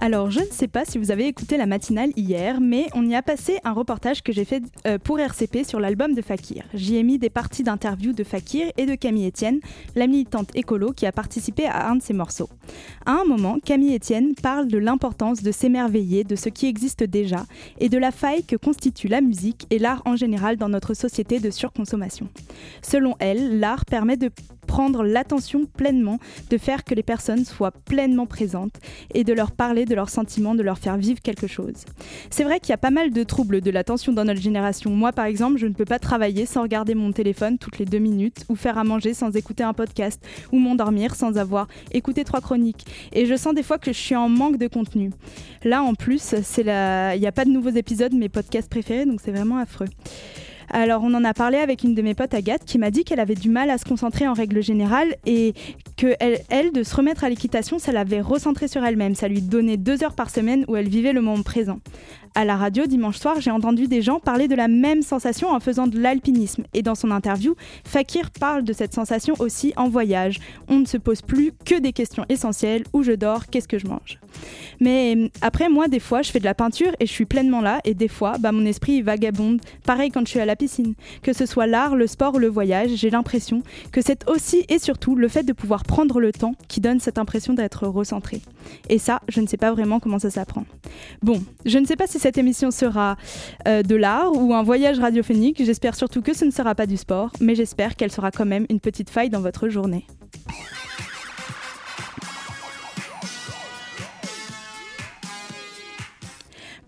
Alors, je ne sais pas si vous avez écouté la matinale hier, mais on y a passé un reportage que j'ai fait euh, pour RCP sur l'album de Fakir. J'y ai mis des parties d'interviews de Fakir et de Camille Etienne, la militante écolo qui a participé à un de ses morceaux. À un moment, Camille Etienne parle de l'importance de s'émerveiller de ce qui existe déjà et de la faille que constitue la musique et l'art en général dans notre société de surconsommation. Selon elle, l'art permet de prendre l'attention pleinement, de faire que les personnes soient pleinement présentes et de leur parler de leurs sentiments, de leur faire vivre quelque chose. C'est vrai qu'il y a pas mal de troubles de l'attention dans notre génération. Moi, par exemple, je ne peux pas travailler sans regarder mon téléphone toutes les deux minutes, ou faire à manger sans écouter un podcast, ou m'endormir sans avoir écouté trois chroniques. Et je sens des fois que je suis en manque de contenu. Là, en plus, il n'y a pas de nouveaux épisodes de mes podcasts préférés, donc c'est vraiment affreux. Alors on en a parlé avec une de mes potes, Agathe, qui m'a dit qu'elle avait du mal à se concentrer en règle générale et que elle, de se remettre à l'équitation, ça l'avait recentrée sur elle-même. Ça lui donnait deux heures par semaine où elle vivait le moment présent. À la radio, dimanche soir, j'ai entendu des gens parler de la même sensation en faisant de l'alpinisme. Et dans son interview, Fakir parle de cette sensation aussi en voyage. On ne se pose plus que des questions essentielles. Où je dors? Qu'est-ce que je mange? Mais hum, après, moi, des fois, je fais de la peinture et je suis pleinement là. Et des fois, bah, mon esprit vagabonde. Pareil quand je suis à la piscine. Que ce soit l'art, le sport ou le voyage, j'ai l'impression que c'est aussi et surtout le fait de pouvoir prendre le temps qui donne cette impression d'être recentré. Et ça, je ne sais pas vraiment comment ça s'apprend. Bon, je ne sais pas si cette émission sera euh, de l'art ou un voyage radiophonique. J'espère surtout que ce ne sera pas du sport, mais j'espère qu'elle sera quand même une petite faille dans votre journée.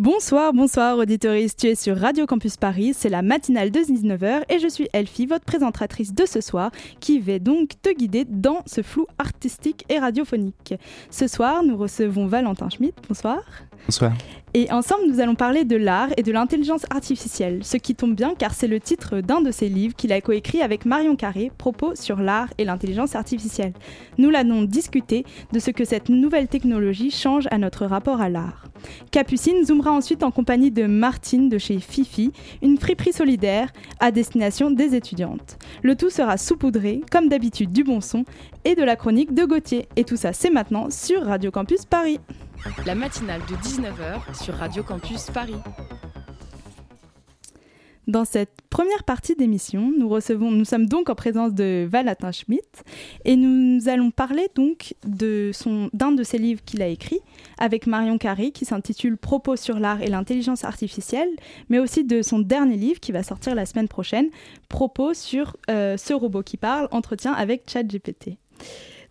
Bonsoir, bonsoir auditoris, tu es sur Radio Campus Paris, c'est la matinale de 19h et je suis Elfie, votre présentatrice de ce soir, qui va donc te guider dans ce flou artistique et radiophonique. Ce soir, nous recevons Valentin Schmitt, bonsoir. Bonsoir. Et ensemble, nous allons parler de l'art et de l'intelligence artificielle, ce qui tombe bien car c'est le titre d'un de ses livres qu'il a coécrit avec Marion Carré, propos sur l'art et l'intelligence artificielle. Nous l'allons discuter de ce que cette nouvelle technologie change à notre rapport à l'art. Capucine zoomera ensuite en compagnie de Martine de chez Fifi, une friperie solidaire à destination des étudiantes. Le tout sera saupoudré, comme d'habitude, du bon son et de la chronique de Gauthier. Et tout ça, c'est maintenant sur Radio Campus Paris. La matinale de 19h sur Radio Campus Paris. Dans cette première partie d'émission, nous recevons, nous sommes donc en présence de Valentin Schmitt et nous allons parler donc d'un de ses livres qu'il a écrit avec Marion Carré qui s'intitule Propos sur l'art et l'intelligence artificielle, mais aussi de son dernier livre qui va sortir la semaine prochaine, Propos sur euh, ce robot qui parle, entretien avec ChatGPT.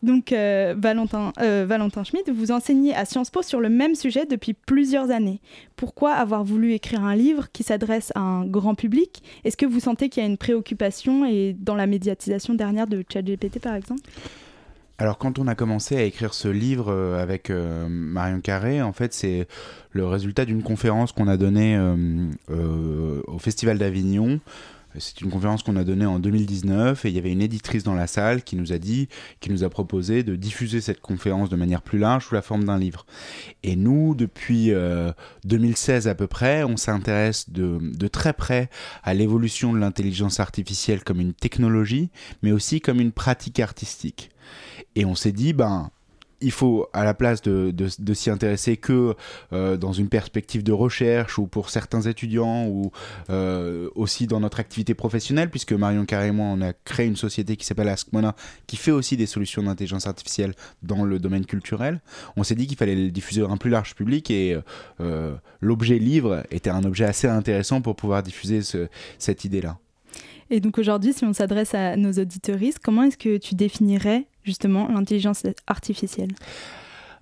Donc, euh, Valentin, euh, Valentin Schmitt, vous enseignez à Sciences Po sur le même sujet depuis plusieurs années. Pourquoi avoir voulu écrire un livre qui s'adresse à un grand public? Est-ce que vous sentez qu'il y a une préoccupation et dans la médiatisation dernière de ChatGPT, par exemple? Alors quand on a commencé à écrire ce livre euh, avec Marion Carré, en fait c'est le résultat d'une conférence qu'on a donnée au Festival d'Avignon c'est une conférence qu'on a donnée en 2019 et il y avait une éditrice dans la salle qui nous a dit, qui nous a proposé de diffuser cette conférence de manière plus large sous la forme d'un livre. Et nous, depuis 2016 euh, à peu près, on s'intéresse de, de très près à l'évolution de l'intelligence artificielle comme une technologie, mais aussi comme une pratique artistique. Et on s'est dit, ben, il faut, à la place de, s'y intéresser que euh, dans une perspective de recherche ou pour certains étudiants ou euh, aussi dans notre activité professionnelle, puisque Marion Carré et moi, on a créé une société qui s'appelle Askmona, qui fait aussi des solutions d'intelligence artificielle dans le domaine culturel. On s'est dit qu'il fallait le diffuser à un plus large public et euh, l'objet livre était un objet assez intéressant pour pouvoir diffuser cette idée-là. Et donc aujourd'hui, si on s'adresse à nos auditeuristes, comment est-ce que tu définirais justement l'intelligence artificielle?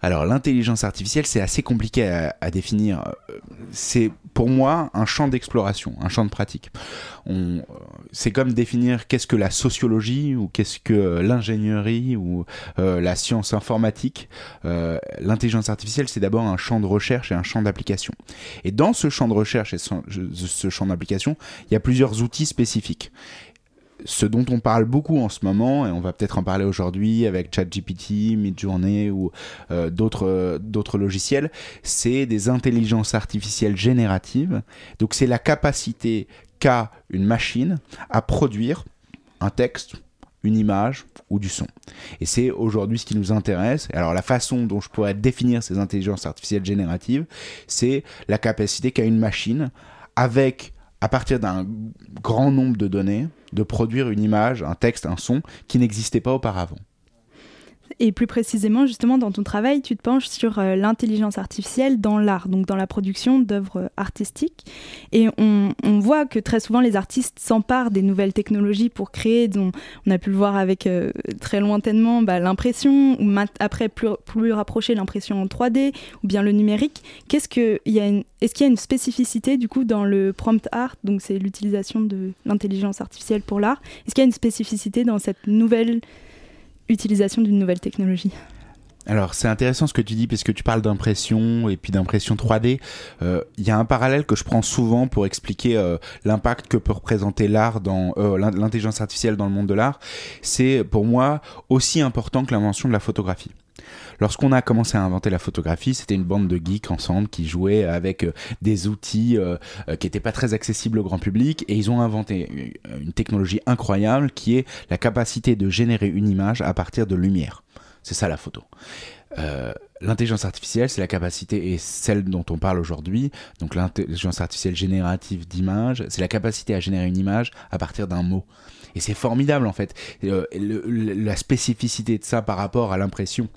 Alors l'intelligence artificielle, c'est assez compliqué à, définir. C'est pour moi un champ d'exploration, un champ de pratique. C'est comme définir qu'est-ce que la sociologie ou qu'est-ce que l'ingénierie ou euh, la science informatique. Euh, l'intelligence artificielle, c'est d'abord un champ de recherche et un champ d'application. Et dans ce champ de recherche et ce champ d'application, il y a plusieurs outils spécifiques. Ce dont on parle beaucoup en ce moment, et on va peut-être en parler aujourd'hui avec ChatGPT, Midjourney ou euh, d'autres d'autres logiciels, c'est des intelligences artificielles génératives. Donc c'est la capacité qu'a une machine à produire un texte, une image ou du son. Et c'est aujourd'hui ce qui nous intéresse. Alors la façon dont je pourrais définir ces intelligences artificielles génératives, c'est la capacité qu'a une machine avec à partir d'un grand nombre de données, de produire une image, un texte, un son qui n'existait pas auparavant. Et plus précisément, justement, dans ton travail, tu te penches sur euh, l'intelligence artificielle dans l'art, donc dans la production d'œuvres artistiques. Et on, voit que très souvent, les artistes s'emparent des nouvelles technologies pour créer, dont on a pu le voir avec euh, très lointainement bah, l'impression, ou après plus, rapproché l'impression en 3D, ou bien le numérique. Qu'est-ce que, y est-ce qu'il y a une spécificité du coup dans le prompt art, donc c'est l'utilisation de l'intelligence artificielle pour l'art? Est-ce qu'il y a une spécificité dans cette nouvelle utilisation d'une nouvelle technologie. Alors c'est intéressant ce que tu dis parce que tu parles d'impression et puis d'impression 3D. Euh, il y a un parallèle que je prends souvent pour expliquer euh, l'impact que peut représenter l'art dans euh, l'intelligence artificielle dans le monde de l'art. C'est pour moi aussi important que l'invention de la photographie. Lorsqu'on a commencé à inventer la photographie, c'était une bande de geeks ensemble qui jouaient avec euh, des outils euh, euh, qui n'étaient pas très accessibles au grand public et ils ont inventé une technologie incroyable qui est la capacité de générer une image à partir de lumière. C'est ça la photo. l'intelligence artificielle, c'est la capacité, et celle dont on parle aujourd'hui, donc l'intelligence artificielle générative d'image, c'est la capacité à générer une image à partir d'un mot. Et c'est formidable en fait. la spécificité de ça par rapport à l'impression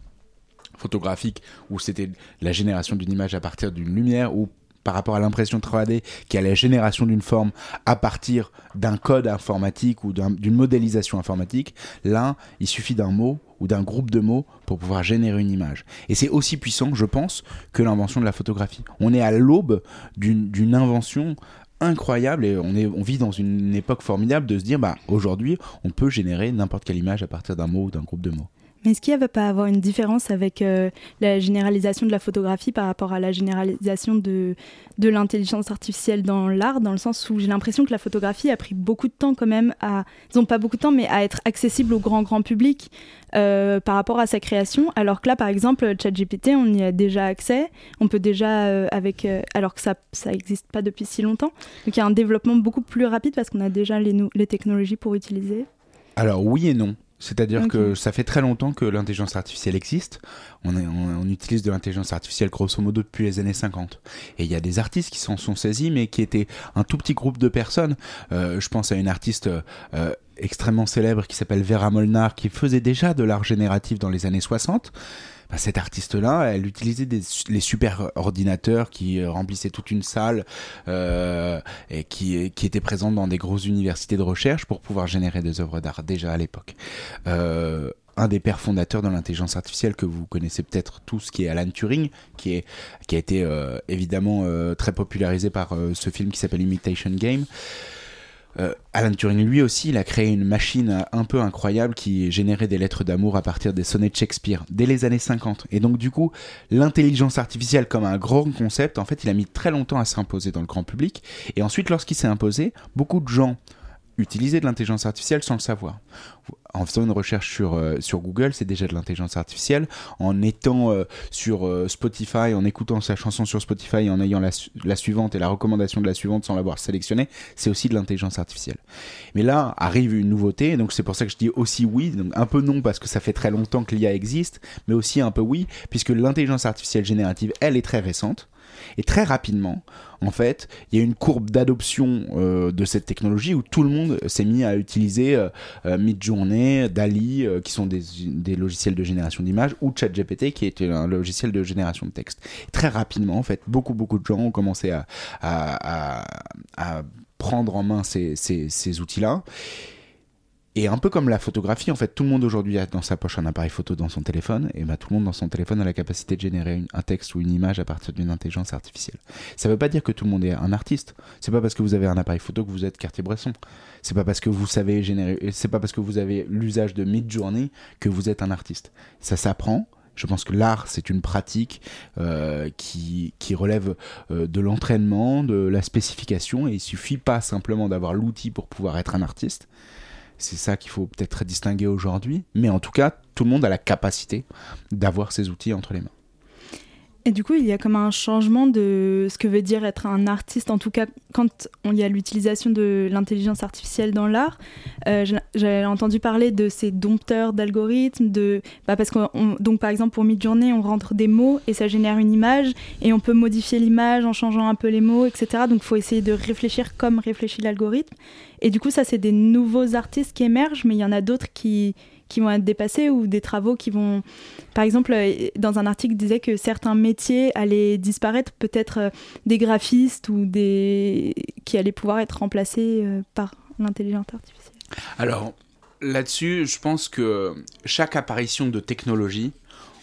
photographique où c'était la génération d'une image à partir d'une lumière ou par rapport à l'impression 3D qui est la génération d'une forme à partir d'un code informatique ou d'une modélisation informatique, là, il suffit d'un mot ou d'un groupe de mots pour pouvoir générer une image. Et c'est aussi puissant, je pense, que l'invention de la photographie. On est à l'aube d'une invention incroyable et on, vit dans une époque formidable de se dire, bah, aujourd'hui, on peut générer n'importe quelle image à partir d'un mot ou d'un groupe de mots. Mais est-ce qu'il ne va pas avoir une différence avec euh, la généralisation de la photographie par rapport à la généralisation de, de l'intelligence artificielle dans l'art, dans le sens où j'ai l'impression que la photographie a pris beaucoup de temps quand même à, disons pas beaucoup de temps, mais à être accessible au grand grand public euh, par rapport à sa création, alors que là, par exemple, ChatGPT, on y a déjà accès, on peut déjà euh, avec, alors que ça ça n'existe pas depuis si longtemps, donc il y a un développement beaucoup plus rapide parce qu'on a déjà les, les technologies pour utiliser. Alors oui et non. C'est-à-dire que ça fait très longtemps que l'intelligence artificielle existe. On, on, utilise de l'intelligence artificielle grosso modo depuis les années 50. Et il y a des artistes qui s'en sont saisis, mais qui étaient un tout petit groupe de personnes. Euh, je pense à une artiste euh, extrêmement célèbre qui s'appelle Vera Molnar, qui faisait déjà de l'art génératif dans les années 60 bah, cette artiste-là, elle utilisait des, les super ordinateurs qui euh, remplissaient toute une salle euh, et qui, qui étaient présents dans des grosses universités de recherche pour pouvoir générer des œuvres d'art déjà à l'époque. Euh, un des pères fondateurs de l'intelligence artificielle que vous connaissez peut-être tous, qui est Alan Turing, qui, a été euh, évidemment euh, très popularisé par euh, ce film qui s'appelle Imitation Game. Euh, Alan Turing, lui aussi, il a créé une machine un peu incroyable qui générait des lettres d'amour à partir des sonnets de Shakespeare dès les années 50. Et donc, du coup, l'intelligence artificielle comme un grand concept, en fait, il a mis très longtemps à s'imposer dans le grand public. Et ensuite, lorsqu'il s'est imposé, beaucoup de gens utiliser de l'intelligence artificielle sans le savoir. En faisant une recherche sur, euh, sur Google, c'est déjà de l'intelligence artificielle. En étant euh, sur euh, Spotify, en écoutant sa chanson sur Spotify, en ayant la, la suivante et la recommandation de la suivante sans l'avoir sélectionnée, c'est aussi de l'intelligence artificielle. Mais là arrive une nouveauté, donc c'est pour ça que je dis aussi oui, donc un peu non parce que ça fait très longtemps que l'IA existe, mais aussi un peu oui, puisque l'intelligence artificielle générative, elle est très récente. Et très rapidement, en fait, il y a une courbe d'adoption euh, de cette technologie où tout le monde s'est mis à utiliser euh, euh, Midjourney, Dali, qui sont des, logiciels de génération d'images, ou ChatGPT, qui est un logiciel de génération de texte. Très rapidement, en fait, beaucoup, beaucoup de gens ont commencé à, prendre en main ces outils-là. Et un peu comme la photographie, en fait, tout le monde aujourd'hui a dans sa poche un appareil photo dans son téléphone, et bah, tout le monde dans son téléphone a la capacité de générer un texte ou une image à partir d'une intelligence artificielle. Ça ne veut pas dire que tout le monde est un artiste. C'est pas parce que vous avez un appareil photo que vous êtes Cartier-Bresson. C'est pas parce que vous savez générer, c'est pas parce que vous avez l'usage de mid-journée que vous êtes un artiste. Ça s'apprend. Je pense que l'art, c'est une pratique euh, qui, qui, relève euh, de l'entraînement, de la spécification, et il suffit pas simplement d'avoir l'outil pour pouvoir être un artiste C'est ça qu'il faut peut-être distinguer aujourd'hui. Mais en tout cas, tout le monde a la capacité d'avoir ces outils entre les mains. Et du coup, il y a comme un changement de ce que veut dire être un artiste, en tout cas quand il y a l'utilisation de l'intelligence artificielle dans l'art. Euh, J'ai entendu parler de ces dompteurs d'algorithmes, de bah parce que donc par exemple pour Midjourney, on rentre des mots et ça génère une image et on peut modifier l'image en changeant un peu les mots, etc. Donc il faut essayer de réfléchir comme réfléchit l'algorithme. Et du coup, ça c'est des nouveaux artistes qui émergent, mais il y en a d'autres qui qui vont être dépassés ou des travaux qui vont... Par exemple, euh, dans un article, disait que certains métiers allaient disparaître, peut-être euh, des graphistes ou des... qui allaient pouvoir être remplacés euh, par l'intelligence artificielle. Alors, là-dessus, je pense que chaque apparition de technologie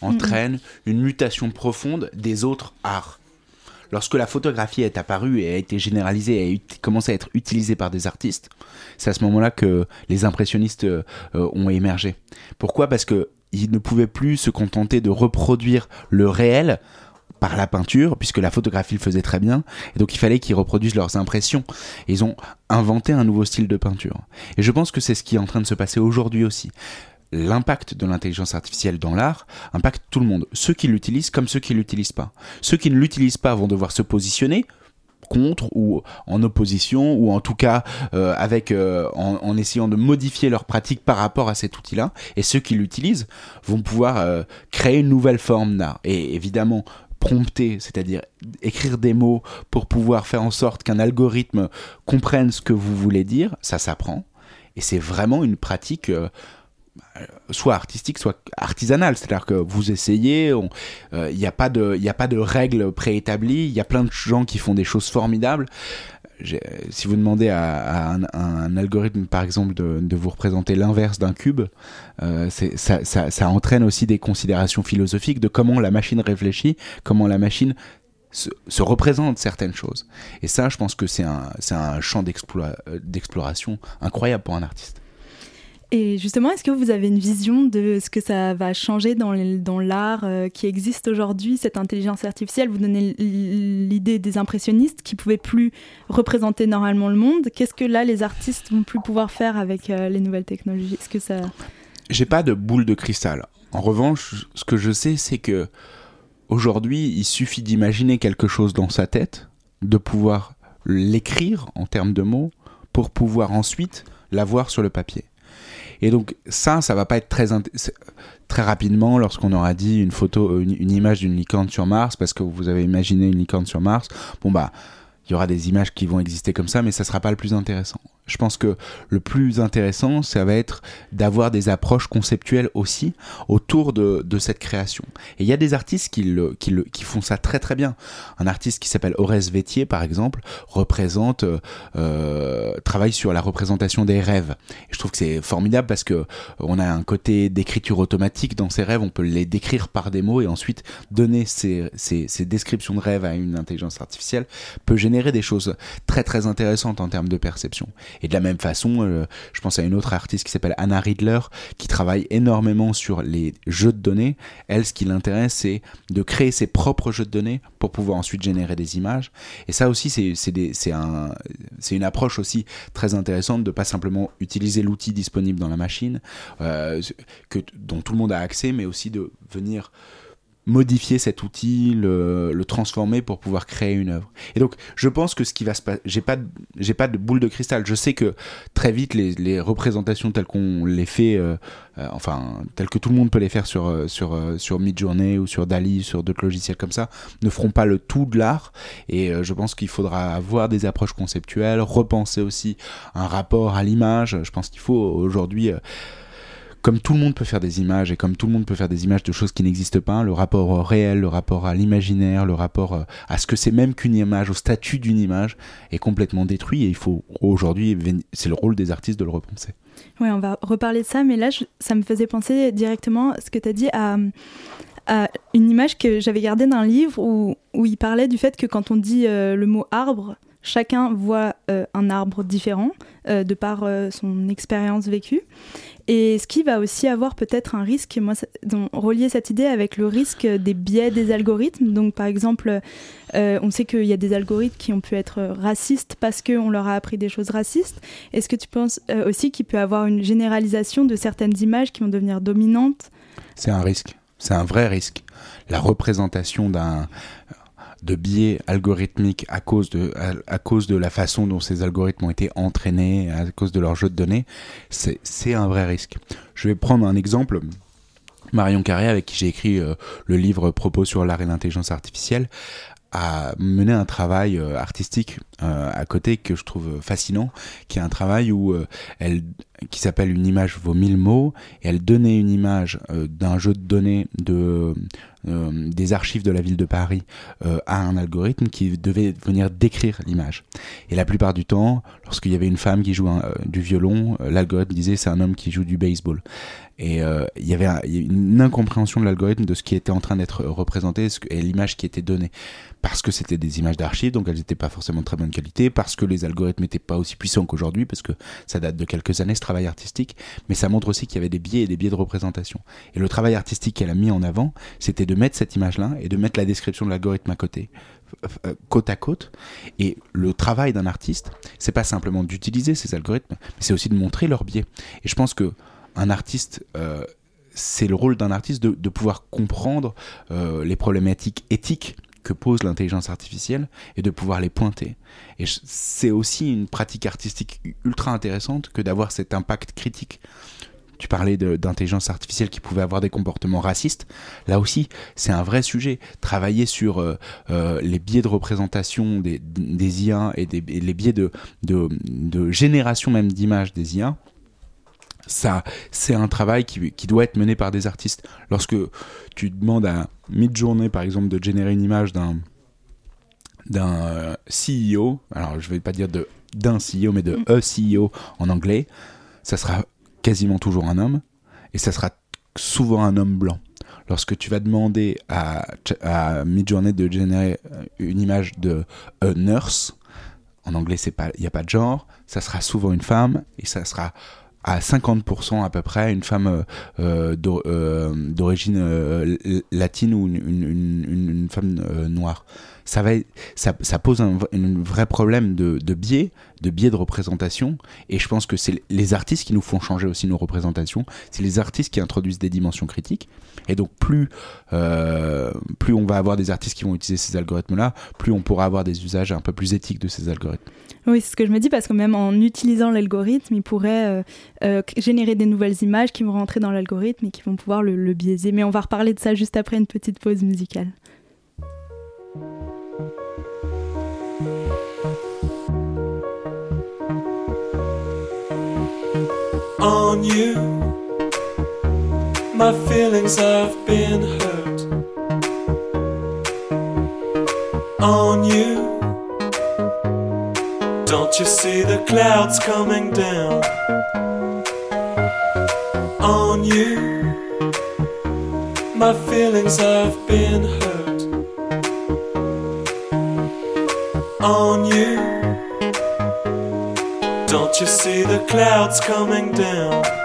entraîne une mutation profonde des autres arts. Lorsque la photographie est apparue et a été généralisée et a commencé à être utilisée par des artistes, c'est à ce moment-là que les impressionnistes euh, ont émergé. Pourquoi? Parce qu'ils ne pouvaient plus se contenter de reproduire le réel par la peinture, puisque la photographie le faisait très bien, et donc il fallait qu'ils reproduisent leurs impressions. ils ont inventé un nouveau style de peinture. Et je pense que c'est ce qui est en train de se passer aujourd'hui aussi l'impact de l'intelligence artificielle dans l'art impacte tout le monde, ceux qui l'utilisent comme ceux qui ne l'utilisent pas. Ceux qui ne l'utilisent pas vont devoir se positionner contre ou en opposition ou en tout cas euh, avec euh, en, essayant de modifier leur pratique par rapport à cet outil-là. Et ceux qui l'utilisent vont pouvoir euh, créer une nouvelle forme d'art. Et évidemment prompter, c'est-à-dire écrire des mots pour pouvoir faire en sorte qu'un algorithme comprenne ce que vous voulez dire, ça s'apprend. Et c'est vraiment une pratique soit artistique, soit artisanal. C'est-à-dire que vous essayez, il n'y euh, a, pas de, règles préétablies, il y a plein de gens qui font des choses formidables. Si vous demandez à, un, algorithme, par exemple, de, vous représenter l'inverse d'un cube, euh, ça, entraîne aussi des considérations philosophiques de comment la machine réfléchit, comment la machine se, représente certaines choses. Et ça, je pense que c'est un, champ euh, d'exploration incroyable pour un artiste. Et justement, est-ce que vous avez une vision de ce que ça va changer dans l'art euh, qui existe aujourd'hui, cette intelligence artificielle? Vous donnez l'idée des impressionnistes qui pouvaient plus représenter normalement le monde. Qu'est-ce que là, les artistes vont plus pouvoir faire avec euh, les nouvelles technologies? Est-ce que ça J'ai pas de boule de cristal. En revanche, ce que je sais, c'est que aujourd'hui, il suffit d'imaginer quelque chose dans sa tête, de pouvoir l'écrire en termes de mots, pour pouvoir ensuite l'avoir sur le papier. Et donc ça, ça va pas être très très rapidement lorsqu'on aura dit une photo, une, image d'une licorne sur Mars, parce que vous avez imaginé une licorne sur Mars. Bon bah, il y aura des images qui vont exister comme ça, mais ça sera pas le plus intéressant. Je pense que le plus intéressant, ça va être d'avoir des approches conceptuelles aussi autour de, cette création. Et il y a des artistes qui, le, qui, le, qui font ça très très bien. Un artiste qui s'appelle Horace Vétier, par exemple, représente, euh, travaille sur la représentation des rêves. Et je trouve que c'est formidable parce que on a un côté d'écriture automatique dans ces rêves. On peut les décrire par des mots et ensuite donner ces descriptions de rêves à une intelligence artificielle peut générer des choses très très intéressantes en termes de perception. Et de la même façon, euh, je pense à une autre artiste qui s'appelle Anna Riedler, qui travaille énormément sur les jeux de données. Elle, ce qui l'intéresse, c'est de créer ses propres jeux de données pour pouvoir ensuite générer des images. Et ça aussi, c'est un, une approche aussi très intéressante de pas simplement utiliser l'outil disponible dans la machine, euh, que, dont tout le monde a accès, mais aussi de venir modifier cet outil, le, transformer pour pouvoir créer une œuvre. Et donc, je pense que ce qui va se passer, j'ai pas, j'ai pas de boule de cristal. Je sais que très vite, les, représentations telles qu'on les fait, euh, euh, enfin, telles que tout le monde peut les faire sur, euh, sur, sur Midjourney ou sur Dali, sur d'autres logiciels comme ça, ne feront pas le tout de l'art. Et je pense qu'il faudra avoir des approches conceptuelles, repenser aussi un rapport à l'image. Je pense qu'il faut aujourd'hui comme tout le monde peut faire des images et comme tout le monde peut faire des images de choses qui n'existent pas, le rapport au réel, le rapport à l'imaginaire, le rapport euh, à ce que c'est même qu'une image, au statut d'une image, est complètement détruit et il faut aujourd'hui, c'est le rôle des artistes de le repenser. Oui, on va reparler de ça, mais là, ça me faisait penser directement ce que tu as dit à, une image que j'avais gardée d'un livre où, où, il parlait du fait que quand on dit euh, le mot arbre, chacun voit euh, un arbre différent de par son expérience vécue. Et est-ce qu'il va aussi avoir peut-être un risque, moi, relier cette idée avec le risque des biais des algorithmes Donc, par exemple, euh, on sait qu'il y a des algorithmes qui ont pu être racistes parce qu'on leur a appris des choses racistes. Est-ce que tu penses euh, aussi qu'il peut avoir une généralisation de certaines images qui vont devenir dominantes? C'est un risque. C'est un vrai risque. La représentation d'un de biais algorithmiques à cause de, à, cause de la façon dont ces algorithmes ont été entraînés, à cause de leur jeu de données, c'est un vrai risque. Je vais prendre un exemple. Marion Carré, avec qui j'ai écrit euh, le livre Propos sur l'art et l'intelligence artificielle, a mené un travail euh, artistique euh, à côté que je trouve fascinant, qui est un travail où elle, qui s'appelle Une image vaut mille mots, et elle donnait une image d'un jeu de données de des archives de la ville de Paris euh, à un algorithme qui devait venir décrire l'image. Et la plupart du temps, lorsqu'il y avait une femme qui joue euh, du violon, l'algorithme disait c'est un homme qui joue du baseball. Et il y avait une incompréhension de l'algorithme de ce qui était en train d'être représenté et l'image qui était donnée. Parce que c'était des images d'archives, donc elles n'étaient pas forcément de très bonne qualité, parce que les algorithmes n'étaient pas aussi puissants qu'aujourd'hui, parce que ça date de quelques années ce travail artistique, mais ça montre aussi qu'il y avait des biais et des biais de représentation. Et le travail artistique qu'elle a mis en avant, c'était de mettre cette image-là et de mettre la description de l'algorithme à côté euh, côte à côte et le travail d'un artiste c'est pas simplement d'utiliser ces algorithmes mais c'est aussi de montrer leurs biais et je pense que un artiste euh, c'est le rôle d'un artiste de, pouvoir comprendre euh, les problématiques éthiques que pose l'intelligence artificielle et de pouvoir les pointer. Et c'est aussi une pratique artistique ultra intéressante que d'avoir cet impact critique tu parlais d'intelligence artificielle qui pouvait avoir des comportements racistes. Là aussi, c'est un vrai sujet. Travailler sur euh, les biais de représentation des, des IA et, les biais de, de, génération même d'images des IA, ça, c'est un travail qui, qui, doit être mené par des artistes. Lorsque tu demandes à mid-journée, par exemple, de générer une image d'un d'un euh, CEO, alors je vais pas dire de d'un CEO, mais de mm. a CEO en anglais, ça sera quasiment toujours un homme, et ça sera souvent un homme blanc. Lorsque tu vas demander à, à Midjourney de générer euh, une image de a nurse, en anglais il n'y a pas de genre, ça sera souvent une femme, et ça sera à 50% à peu près une femme euh, euh, d'origine latine ou une femme noire. Ça, pose un, vrai problème de, biais, de biais de représentation. Et je pense que c'est les artistes qui nous font changer aussi nos représentations. C'est les artistes qui introduisent des dimensions critiques. Et donc plus, euh, plus on va avoir des artistes qui vont utiliser ces algorithmes-là, plus on pourra avoir des usages un peu plus éthiques de ces algorithmes. Oui, c'est ce que je me dis parce que même en utilisant l'algorithme, il pourrait euh, euh, générer des nouvelles images qui vont rentrer dans l'algorithme et qui vont pouvoir le, le biaiser. Mais on va reparler de ça juste après une petite pause musicale. On you. My feelings have been hurt on you. Don't you see the clouds coming down on you? My feelings have been hurt on you. Don't you see the clouds coming down?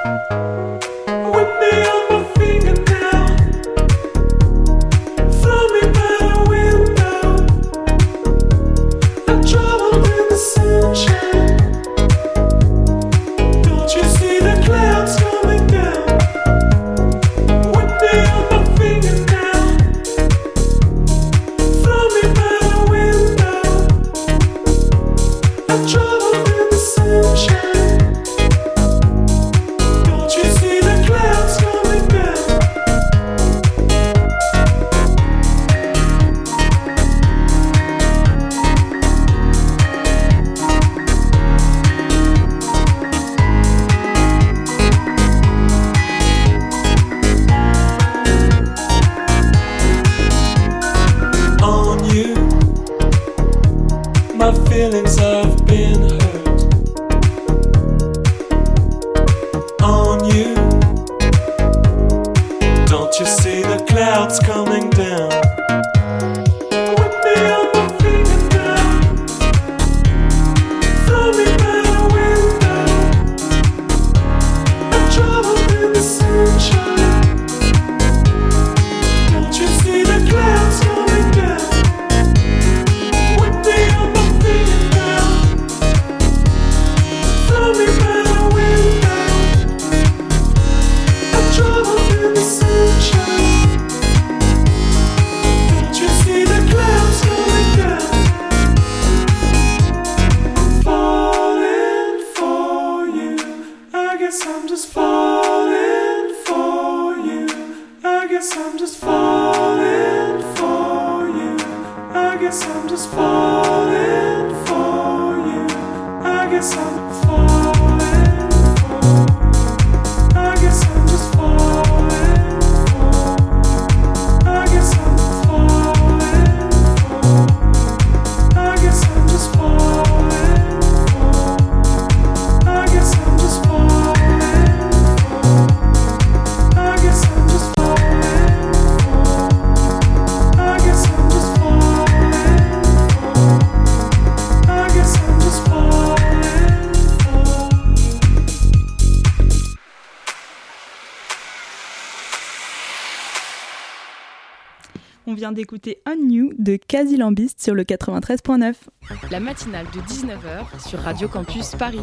D'écouter Un New de Lambiste sur le 93.9. La matinale de 19h sur Radio Campus Paris.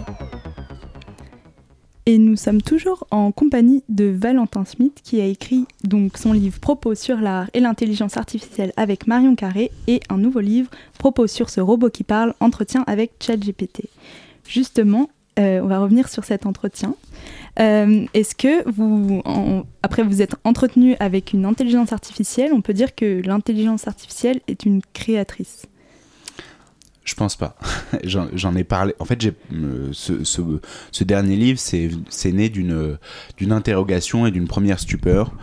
Et nous sommes toujours en compagnie de Valentin Smith qui a écrit donc son livre Propos sur l'art et l'intelligence artificielle avec Marion Carré et un nouveau livre Propos sur ce robot qui parle, entretien avec ChatGPT. Justement, euh, on va revenir sur cet entretien. Euh, est-ce que vous, après vous êtes entretenu avec une intelligence artificielle, on peut dire que l'intelligence artificielle est une créatrice? Je pense pas. J'en ai parlé. En fait, euh, ce, dernier livre, c'est né d'une interrogation et d'une première stupeur.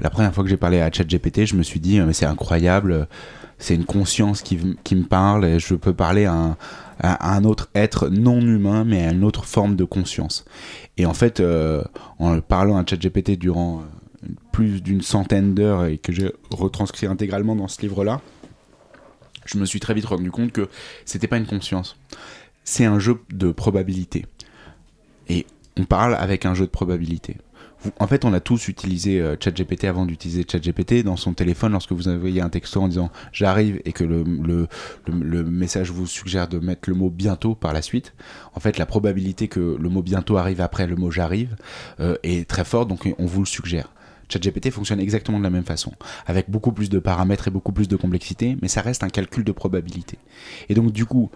La première fois que j'ai parlé à ChatGPT, je me suis dit, mais c'est incroyable, c'est une conscience qui, me parle et je peux parler à un autre être non humain, mais à une autre forme de conscience. Et en fait, euh, en parlant à ChatGPT durant euh, plus d'une centaine d'heures et que j'ai retranscrit intégralement dans ce livre-là, je me suis très vite rendu compte que c'était pas une conscience, c'est un jeu de probabilité. Et on parle avec un jeu de probabilité en fait, on a tous utilisé euh, ChatGPT avant d'utiliser ChatGPT dans son téléphone lorsque vous envoyez un texto en disant j'arrive et que le, le, message vous suggère de mettre le mot bientôt par la suite. En fait, la probabilité que le mot bientôt arrive après le mot j'arrive euh, est très forte, donc on vous le suggère. ChatGPT fonctionne exactement de la même façon, avec beaucoup plus de paramètres et beaucoup plus de complexité, mais ça reste un calcul de probabilité. Et donc, du coup,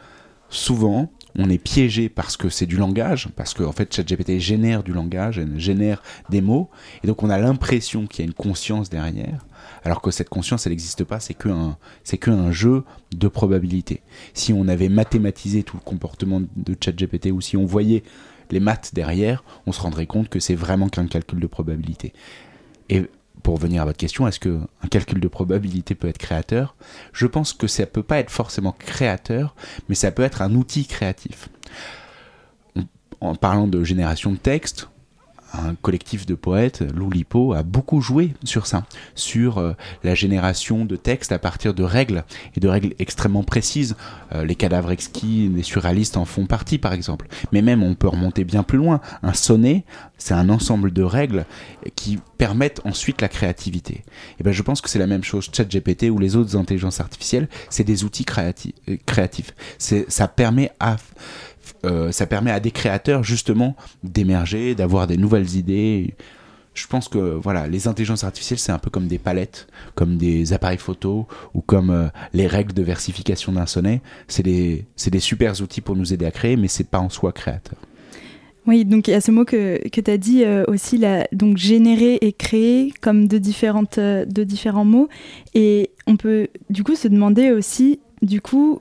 souvent, on est piégé parce que c'est du langage, parce qu'en en fait ChatGPT génère du langage, génère des mots, et donc on a l'impression qu'il y a une conscience derrière, alors que cette conscience elle n'existe pas, c'est qu'un qu'un jeu de probabilité. Si on avait mathématisé tout le comportement de ChatGPT ou si on voyait les maths derrière, on se rendrait compte que c'est vraiment qu'un calcul de probabilité. Pour revenir à votre question, est-ce qu'un calcul de probabilité peut être créateur? Je pense que ça ne peut pas être forcément créateur, mais ça peut être un outil créatif. En parlant de génération de texte, un collectif de poètes, Loulipo, a beaucoup joué sur ça, sur euh, la génération de textes à partir de règles, et de règles extrêmement précises. Euh, les cadavres exquis, les surréalistes en font partie, par exemple. Mais même, on peut remonter bien plus loin. Un sonnet, c'est un ensemble de règles qui permettent ensuite la créativité. Et ben, je pense que c'est la même chose. ChatGPT ou les autres intelligences artificielles, c'est des outils. Euh, créatifs. Ça permet à euh, ça permet à des créateurs justement d'émerger, d'avoir des nouvelles idées. Je pense que voilà, les intelligences artificielles, c'est un peu comme des palettes, comme des appareils photo ou comme euh, les règles de versification d'un sonnet. C'est des, des super outils pour nous aider à créer, mais c'est pas en soi créateur. Oui, donc il y a ce mot que, que tu as dit euh, aussi, donc générer et créer comme de, différentes, différents mots. Et on peut du coup se demander aussi, du coup,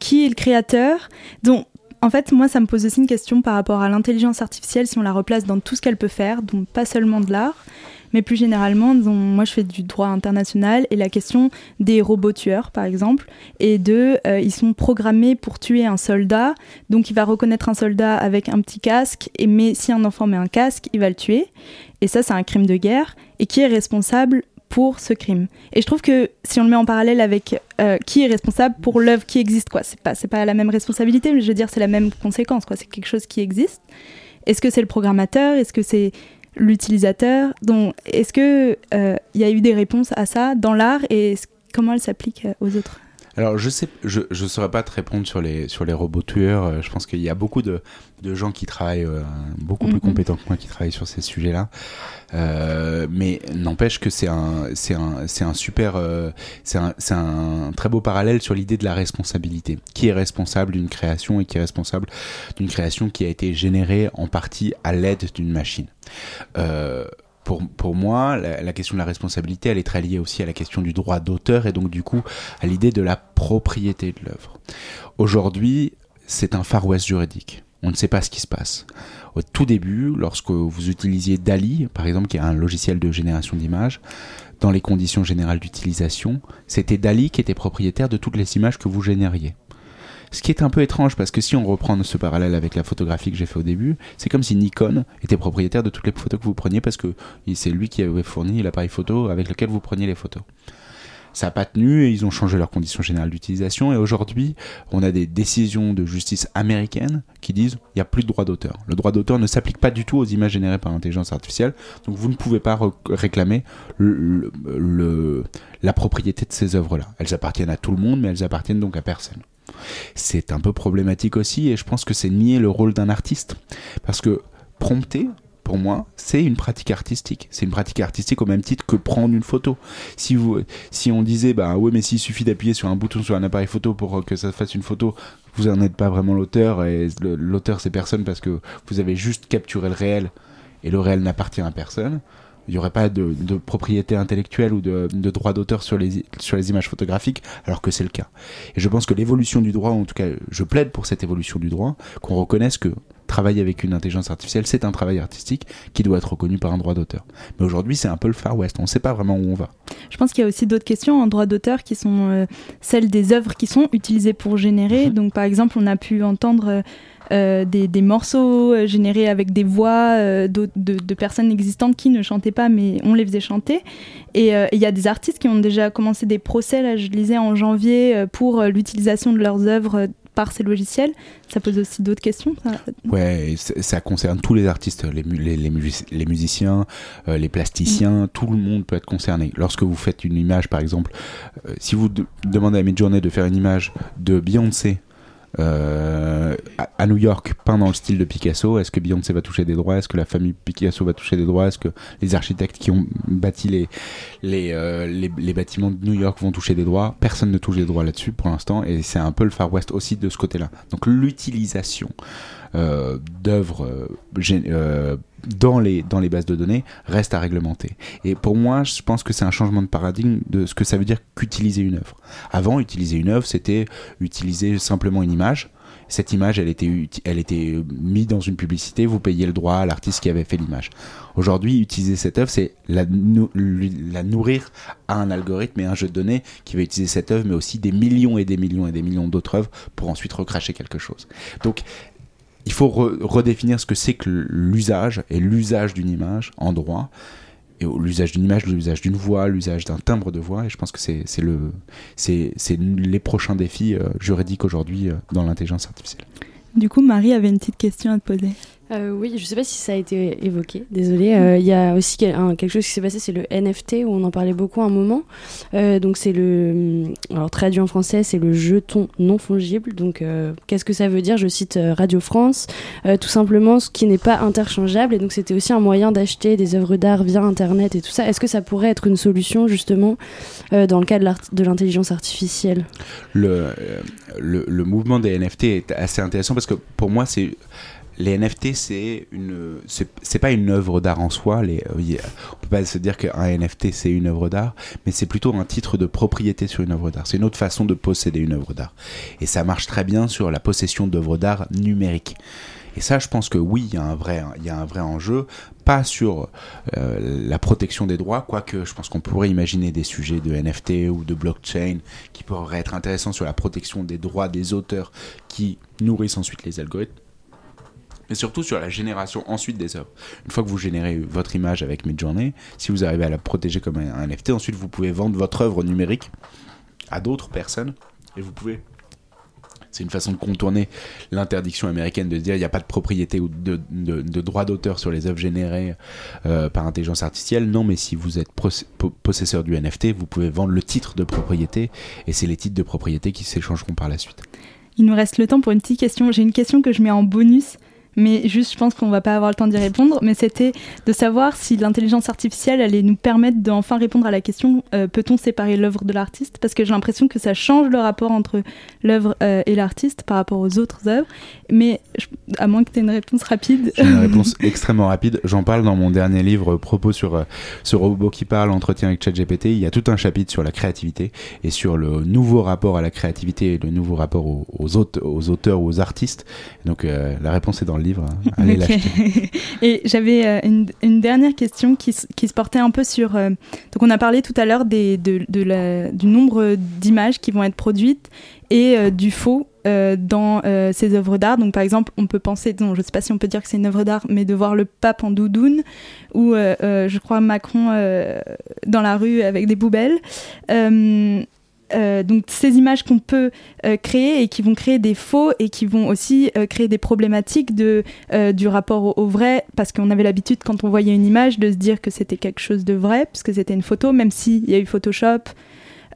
qui est le créateur? Dont en fait, moi, ça me pose aussi une question par rapport à l'intelligence artificielle, si on la replace dans tout ce qu'elle peut faire, donc pas seulement de l'art, mais plus généralement, moi je fais du droit international et la question des robots tueurs par exemple, et de, euh, ils sont programmés pour tuer un soldat, donc il va reconnaître un soldat avec un petit casque, et mais si un enfant met un casque, il va le tuer, et ça c'est un crime de guerre, et qui est responsable pour ce crime. Et je trouve que si on le met en parallèle avec euh, qui est responsable pour l'œuvre qui existe, quoi, c'est pas, c'est pas la même responsabilité, mais je veux dire, c'est la même conséquence, quoi, c'est quelque chose qui existe. Est-ce que c'est le programmateur? Est-ce que c'est l'utilisateur? Donc, est-ce qu'il euh, il y a eu des réponses à ça dans l'art? Et comment elles s'appliquent euh, aux autres? Alors je sais, je ne saurais pas te répondre sur les sur les robots tueurs. Euh, je pense qu'il y a beaucoup de, de gens qui travaillent euh, beaucoup plus mhm. compétents que moi qui travaillent sur ces sujets-là. Euh, mais n'empêche que c'est un c'est un c'est un super c'est un c'est un très beau parallèle sur l'idée de la responsabilité. Qui est responsable d'une création et qui est responsable d'une création qui a été générée en partie à l'aide d'une machine. Pour, moi, la, question de la responsabilité, elle est très liée aussi à la question du droit d'auteur et donc du coup à l'idée de la propriété de l'œuvre. Aujourd'hui, c'est un Far West juridique. On ne sait pas ce qui se passe. Au tout début, lorsque vous utilisiez DALI, par exemple, qui est un logiciel de génération d'images, dans les conditions générales d'utilisation, c'était DALI qui était propriétaire de toutes les images que vous génériez. Ce qui est un peu étrange parce que si on reprend ce parallèle avec la photographie que j'ai fait au début, c'est comme si Nikon était propriétaire de toutes les photos que vous preniez parce que c'est lui qui avait fourni l'appareil photo avec lequel vous preniez les photos. Ça n'a pas tenu et ils ont changé leurs conditions générales d'utilisation et aujourd'hui on a des décisions de justice américaines qui disent il n'y a plus de droit d'auteur. Le droit d'auteur ne s'applique pas du tout aux images générées par l'intelligence artificielle donc vous ne pouvez pas réclamer la propriété de ces œuvres-là. Elles appartiennent à tout le monde mais elles appartiennent donc à personne c'est un peu problématique aussi et je pense que c'est nier le rôle d'un artiste. Parce que prompter, pour moi, c'est une pratique artistique. C'est une pratique artistique au même titre que prendre une photo. Si, vous, si on disait, bah ouais, mais s'il suffit d'appuyer sur un bouton sur un appareil photo pour que ça fasse une photo, vous n'en êtes pas vraiment l'auteur et l'auteur c'est personne parce que vous avez juste capturé le réel et le réel n'appartient à personne il n'y aurait pas de, propriété intellectuelle ou de, droit d'auteur sur les, sur les images photographiques, alors que c'est le cas. Et je pense que l'évolution du droit, en tout cas, je plaide pour cette évolution du droit, qu'on reconnaisse que travailler avec une intelligence artificielle, c'est un travail artistique qui doit être reconnu par un droit d'auteur. Mais aujourd'hui, c'est un peu le Far West. On ne sait pas vraiment où on va. Je pense qu'il y a aussi d'autres questions en droit d'auteur qui sont euh, celles des œuvres qui sont utilisées pour générer. Mhm. Donc, par exemple, on a pu entendre euh, euh, des, morceaux euh, générés avec des voix euh, de, personnes existantes qui ne chantaient pas, mais on les faisait chanter. Et il y a des artistes qui ont déjà commencé des procès, là, je lisais en janvier, pour l'utilisation de leurs œuvres par ces logiciels. Ça pose aussi d'autres questions ça... Ouais, ça concerne tous les artistes, les, les, les, musiciens, les plasticiens, mm. tout le monde peut être concerné. Lorsque vous faites une image, par exemple, si vous demandez à Midjourney de faire une image de Beyoncé euh, à New York, peint dans le style de Picasso. Est-ce que Beyoncé va toucher des droits? Est-ce que la famille Picasso va toucher des droits? Est-ce que les architectes qui ont bâti les, les, euh, les, bâtiments de New York vont toucher des droits? Personne ne touche des droits là-dessus pour l'instant, et c'est un peu le Far West aussi de ce côté-là. Donc l'utilisation euh, d'œuvres euh, dans les, dans les bases de données reste à réglementer. Et pour moi, je pense que c'est un changement de paradigme de ce que ça veut dire qu'utiliser une œuvre. Avant, utiliser une œuvre, c'était utiliser simplement une image. Cette image, elle était, elle était mise dans une publicité, vous payez le droit à l'artiste qui avait fait l'image. Aujourd'hui, utiliser cette œuvre, c'est la, la nourrir à un algorithme et un jeu de données qui va utiliser cette œuvre, mais aussi des millions et des millions et des millions d'autres œuvres pour ensuite recracher quelque chose. Donc, il faut redéfinir ce que c'est que l'usage et l'usage d'une image en droit. Et l'usage d'une image, l'usage d'une voix, l'usage d'un timbre de voix. Et je pense que c'est le, les prochains défis euh, juridiques aujourd'hui euh, dans l'intelligence artificielle. Du coup, Marie avait une petite question à te poser. Euh, oui, je ne sais pas si ça a été évoqué, désolé. Euh, il y a aussi quelque chose qui s'est passé, c'est le NFT, où on en parlait beaucoup à un moment. Euh, donc c'est le, alors traduit en français, c'est le jeton non fongible. Donc qu'est-ce que ça veut dire? Je cite Radio France, tout simplement ce qui n'est pas interchangeable. Et donc c'était aussi un moyen d'acheter des œuvres d'art via Internet et tout ça. Est-ce que ça pourrait être une solution justement dans le cas de l'intelligence artificielle? Le, le, le mouvement des NFT est assez intéressant parce que pour moi c'est les NFT, c'est une, c'est pas une œuvre d'art en soi. Les, euh, on peut pas se dire qu'un NFT c'est une œuvre d'art, mais c'est plutôt un titre de propriété sur une œuvre d'art. C'est une autre façon de posséder une œuvre d'art. Et ça marche très bien sur la possession d'œuvres d'art numériques. Et ça, je pense que oui, il y a un vrai, il y a un vrai enjeu, pas sur euh, la protection des droits, quoique je pense qu'on pourrait imaginer des sujets de NFT ou de blockchain qui pourraient être intéressants sur la protection des droits des auteurs qui nourrissent ensuite les algorithmes mais surtout sur la génération ensuite des œuvres. Une fois que vous générez votre image avec Midjourney, si vous arrivez à la protéger comme un, NFT, ensuite vous pouvez vendre votre œuvre numérique à d'autres personnes et vous pouvez c'est une façon de contourner l'interdiction américaine de dire il n'y a pas de propriété ou de, droit d'auteur sur les œuvres générées euh, par intelligence artificielle. Non, mais si vous êtes possesseur du NFT, vous pouvez vendre le titre de propriété et c'est les titres de propriété qui s'échangeront par la suite. Il nous reste le temps pour une petite question. J'ai une question que je mets en bonus mais juste je pense qu'on va pas avoir le temps d'y répondre, mais c'était de savoir si l'intelligence artificielle allait nous permettre d'enfin répondre à la question euh, peut-on séparer l'œuvre de l'artiste? Parce que j'ai l'impression que ça change le rapport entre l'œuvre euh, et l'artiste par rapport aux autres œuvres, mais à moins que tu aies une réponse rapide. J'ai une réponse extrêmement rapide. J'en parle dans mon dernier livre Propos sur euh, ce robot qui parle, entretien avec ChatGPT. Il y a tout un chapitre sur la créativité et sur le nouveau rapport à la créativité et le nouveau rapport aux, aux, aux auteurs ou aux artistes. Donc la réponse est dans le livre. Hein. Allez l'acheter. et j'avais une, une, dernière question qui, qui, se portait un peu sur. donc on a parlé tout à l'heure de, de la, du nombre d'images qui vont être produites et du faux euh, dans euh, ces œuvres d'art. Donc par exemple, on peut penser, non, je ne sais pas si on peut dire que c'est une œuvre d'art, mais de voir le pape en doudoune ou euh, je crois Macron dans la rue avec des poubelles. Donc ces images qu'on peut créer et qui vont créer des faux et qui vont aussi créer des problématiques de, du rapport au, vrai, parce qu'on avait l'habitude quand on voyait une image de se dire que c'était quelque chose de vrai, puisque c'était une photo, même s'il y a eu Photoshop,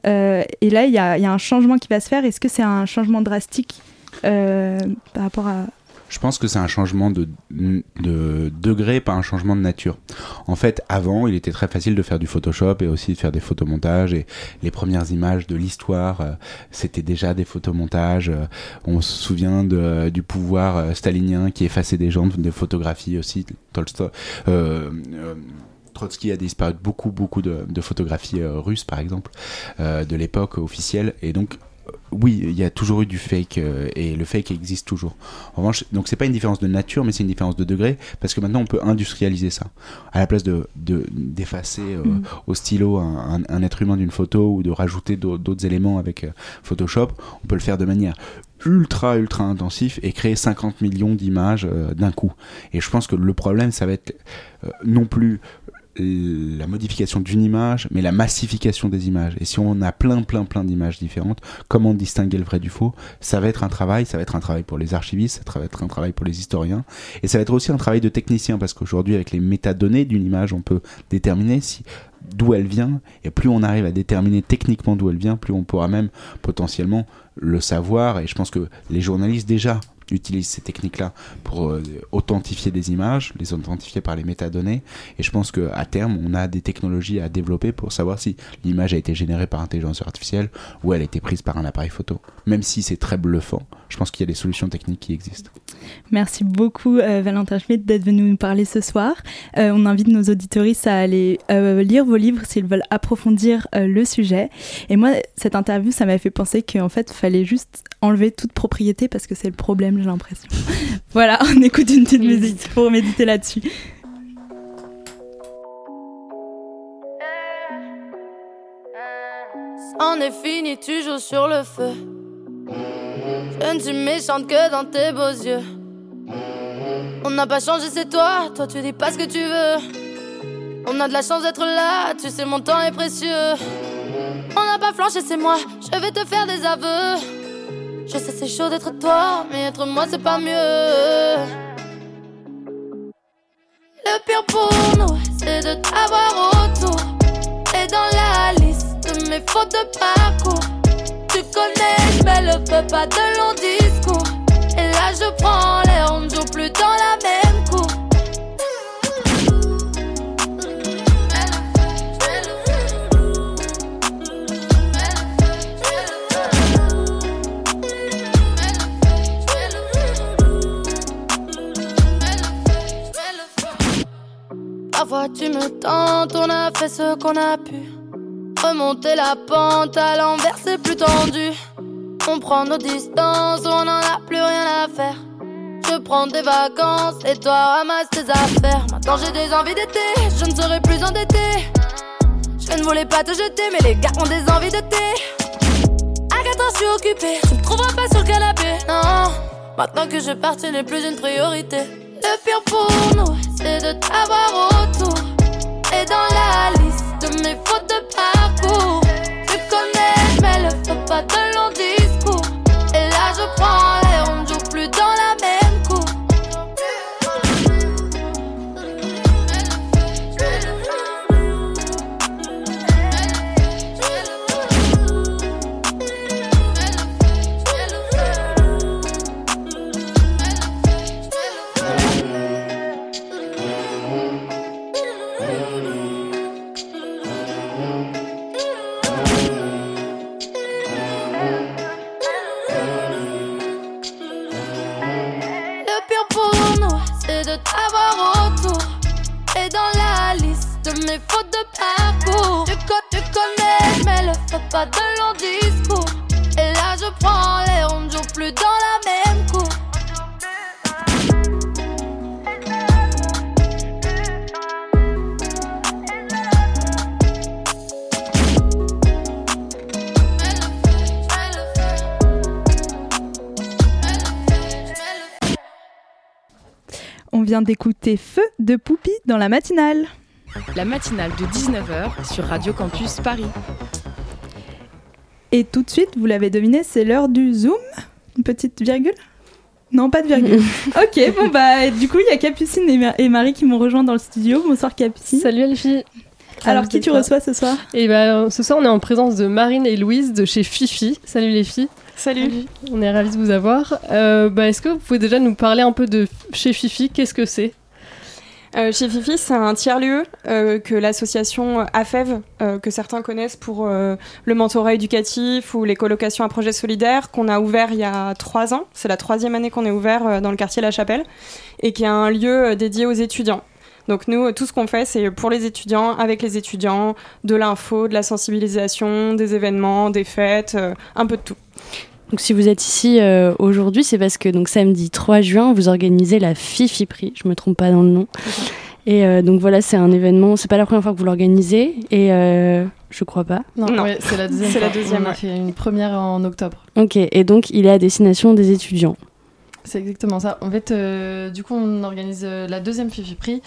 euh, et là, il y, a, un changement qui va se faire. Est-ce que c'est un changement drastique euh, par rapport à, je pense que c'est un changement de, de, degré, pas un changement de nature. En fait, avant, il était très facile de faire du Photoshop et aussi de faire des photomontages. Et les premières images de l'histoire, euh, c'était déjà des photomontages. on se souvient de, du pouvoir stalinien qui effaçait des gens, de photographies aussi. Tolstoy. Trotsky a disparu beaucoup, beaucoup de, photographies euh, russes, par exemple, euh, de l'époque officielle. Et donc, euh, oui, il y a toujours eu du fake et le fake existe toujours. En revanche, donc c'est pas une différence de nature, mais c'est une différence de degré parce que maintenant on peut industrialiser ça. À la place de d'effacer mm. au stylo un, être humain d'une photo ou de rajouter d'autres éléments avec Photoshop, on peut le faire de manière ultra ultra intensif et créer 50 millions d'images d'un coup. Et je pense que le problème ça va être non plus la modification d'une image, mais la massification des images. Et si on a plein, plein, plein d'images différentes, comment distinguer le vrai du faux? Ça va être un travail, ça va être un travail pour les archivistes, ça va être un travail pour les historiens, et ça va être aussi un travail de technicien, parce qu'aujourd'hui, avec les métadonnées d'une image, on peut déterminer si d'où elle vient, et plus on arrive à déterminer techniquement d'où elle vient, plus on pourra même potentiellement le savoir, et je pense que les journalistes déjà utilise ces techniques-là pour euh, authentifier des images, les authentifier par les métadonnées. Et je pense qu'à terme, on a des technologies à développer pour savoir si l'image a été générée par intelligence artificielle ou elle a été prise par un appareil photo. Même si c'est très bluffant, je pense qu'il y a des solutions techniques qui existent. Merci beaucoup euh, Valentin Schmidt d'être venu nous parler ce soir. Euh, on invite nos auditoristes à aller lire vos livres s'ils veulent approfondir le sujet. Et moi, cette interview, ça m'a fait penser qu'en fait, il fallait juste enlever toute propriété parce que c'est le problème, j'ai l'impression. voilà, on écoute une petite musique pour méditer là-dessus. On est fini, tu joues sur le feu. Je ne suis méchante que dans tes beaux yeux. On n'a pas changé, c'est toi. Toi, tu dis pas ce que tu veux. On a de la chance d'être là, tu sais, mon temps est précieux. On n'a pas flanché, c'est moi. Je vais te faire des aveux. Je sais c'est chaud d'être toi, mais être moi c'est pas mieux. Le pire pour nous, c'est de t'avoir autour. Et dans la liste de mes fautes de parcours, tu connais, mais le fais pas de long discours. Et là je prends l'air, on ne joue plus dans la même cour. Parfois tu me tentes, on a fait ce qu'on a pu. Remonter la pente à l'envers, c'est plus tendu. On prend nos distances, on n'en a plus rien à faire. Je prends des vacances et toi ramasse tes affaires. Maintenant j'ai des envies d'été, je ne serai plus endetté. Je ne voulais pas te jeter, mais les gars ont des envies de thé. À 4 ans, je suis occupée, tu me trouveras pas sur le canapé. Non, maintenant que je pars, tu n'es plus une priorité. Le pire pour nous, c'est de t'avoir autour. Et dans la liste mes fautes de parcours, tu connais, mais le fais pas de Poupie dans la matinale. La matinale de 19h sur Radio Campus Paris. Et tout de suite, vous l'avez deviné, c'est l'heure du Zoom. Une petite virgule Non, pas de virgule. ok, bon bah du coup, il y a Capucine et, Ma- et Marie qui m'ont rejoint dans le studio. Bonsoir Capucine. Salut Elfie. Alors, qui tu reçois ce soir? Et ben ce soir on est en présence de Marine et Louise de chez Fifi. Salut les filles. Salut. On est ravis de vous avoir. Euh, bah, Est-ce que vous pouvez déjà nous parler un peu de chez Fifi? Qu'est-ce que c'est? Euh, chez Fifi, c'est un tiers-lieu euh, que l'association AFEV, euh, que certains connaissent pour le mentorat éducatif ou les colocations à projets solidaires, qu'on a ouvert il y a trois ans. C'est la troisième année qu'on est ouvert dans le quartier La Chapelle et qui est un lieu dédié aux étudiants. Donc nous, tout ce qu'on fait, c'est pour les étudiants, avec les étudiants, de l'info, de la sensibilisation, des événements, des fêtes, un peu de tout. Donc si vous êtes ici euh, aujourd'hui, c'est parce que donc samedi 3 juin, vous organisez la Fifi Prix, je me trompe pas dans le nom. Et euh, donc voilà, c'est un événement, c'est pas la première fois que vous l'organisez et euh, je crois pas. Non. ouais, c'est la deuxième. C'est la deuxième, On a ouais. fait une première en octobre. OK, et donc il est à destination des étudiants. C'est exactement ça. En fait, euh, du coup, on organise euh, la deuxième Fifi Prix,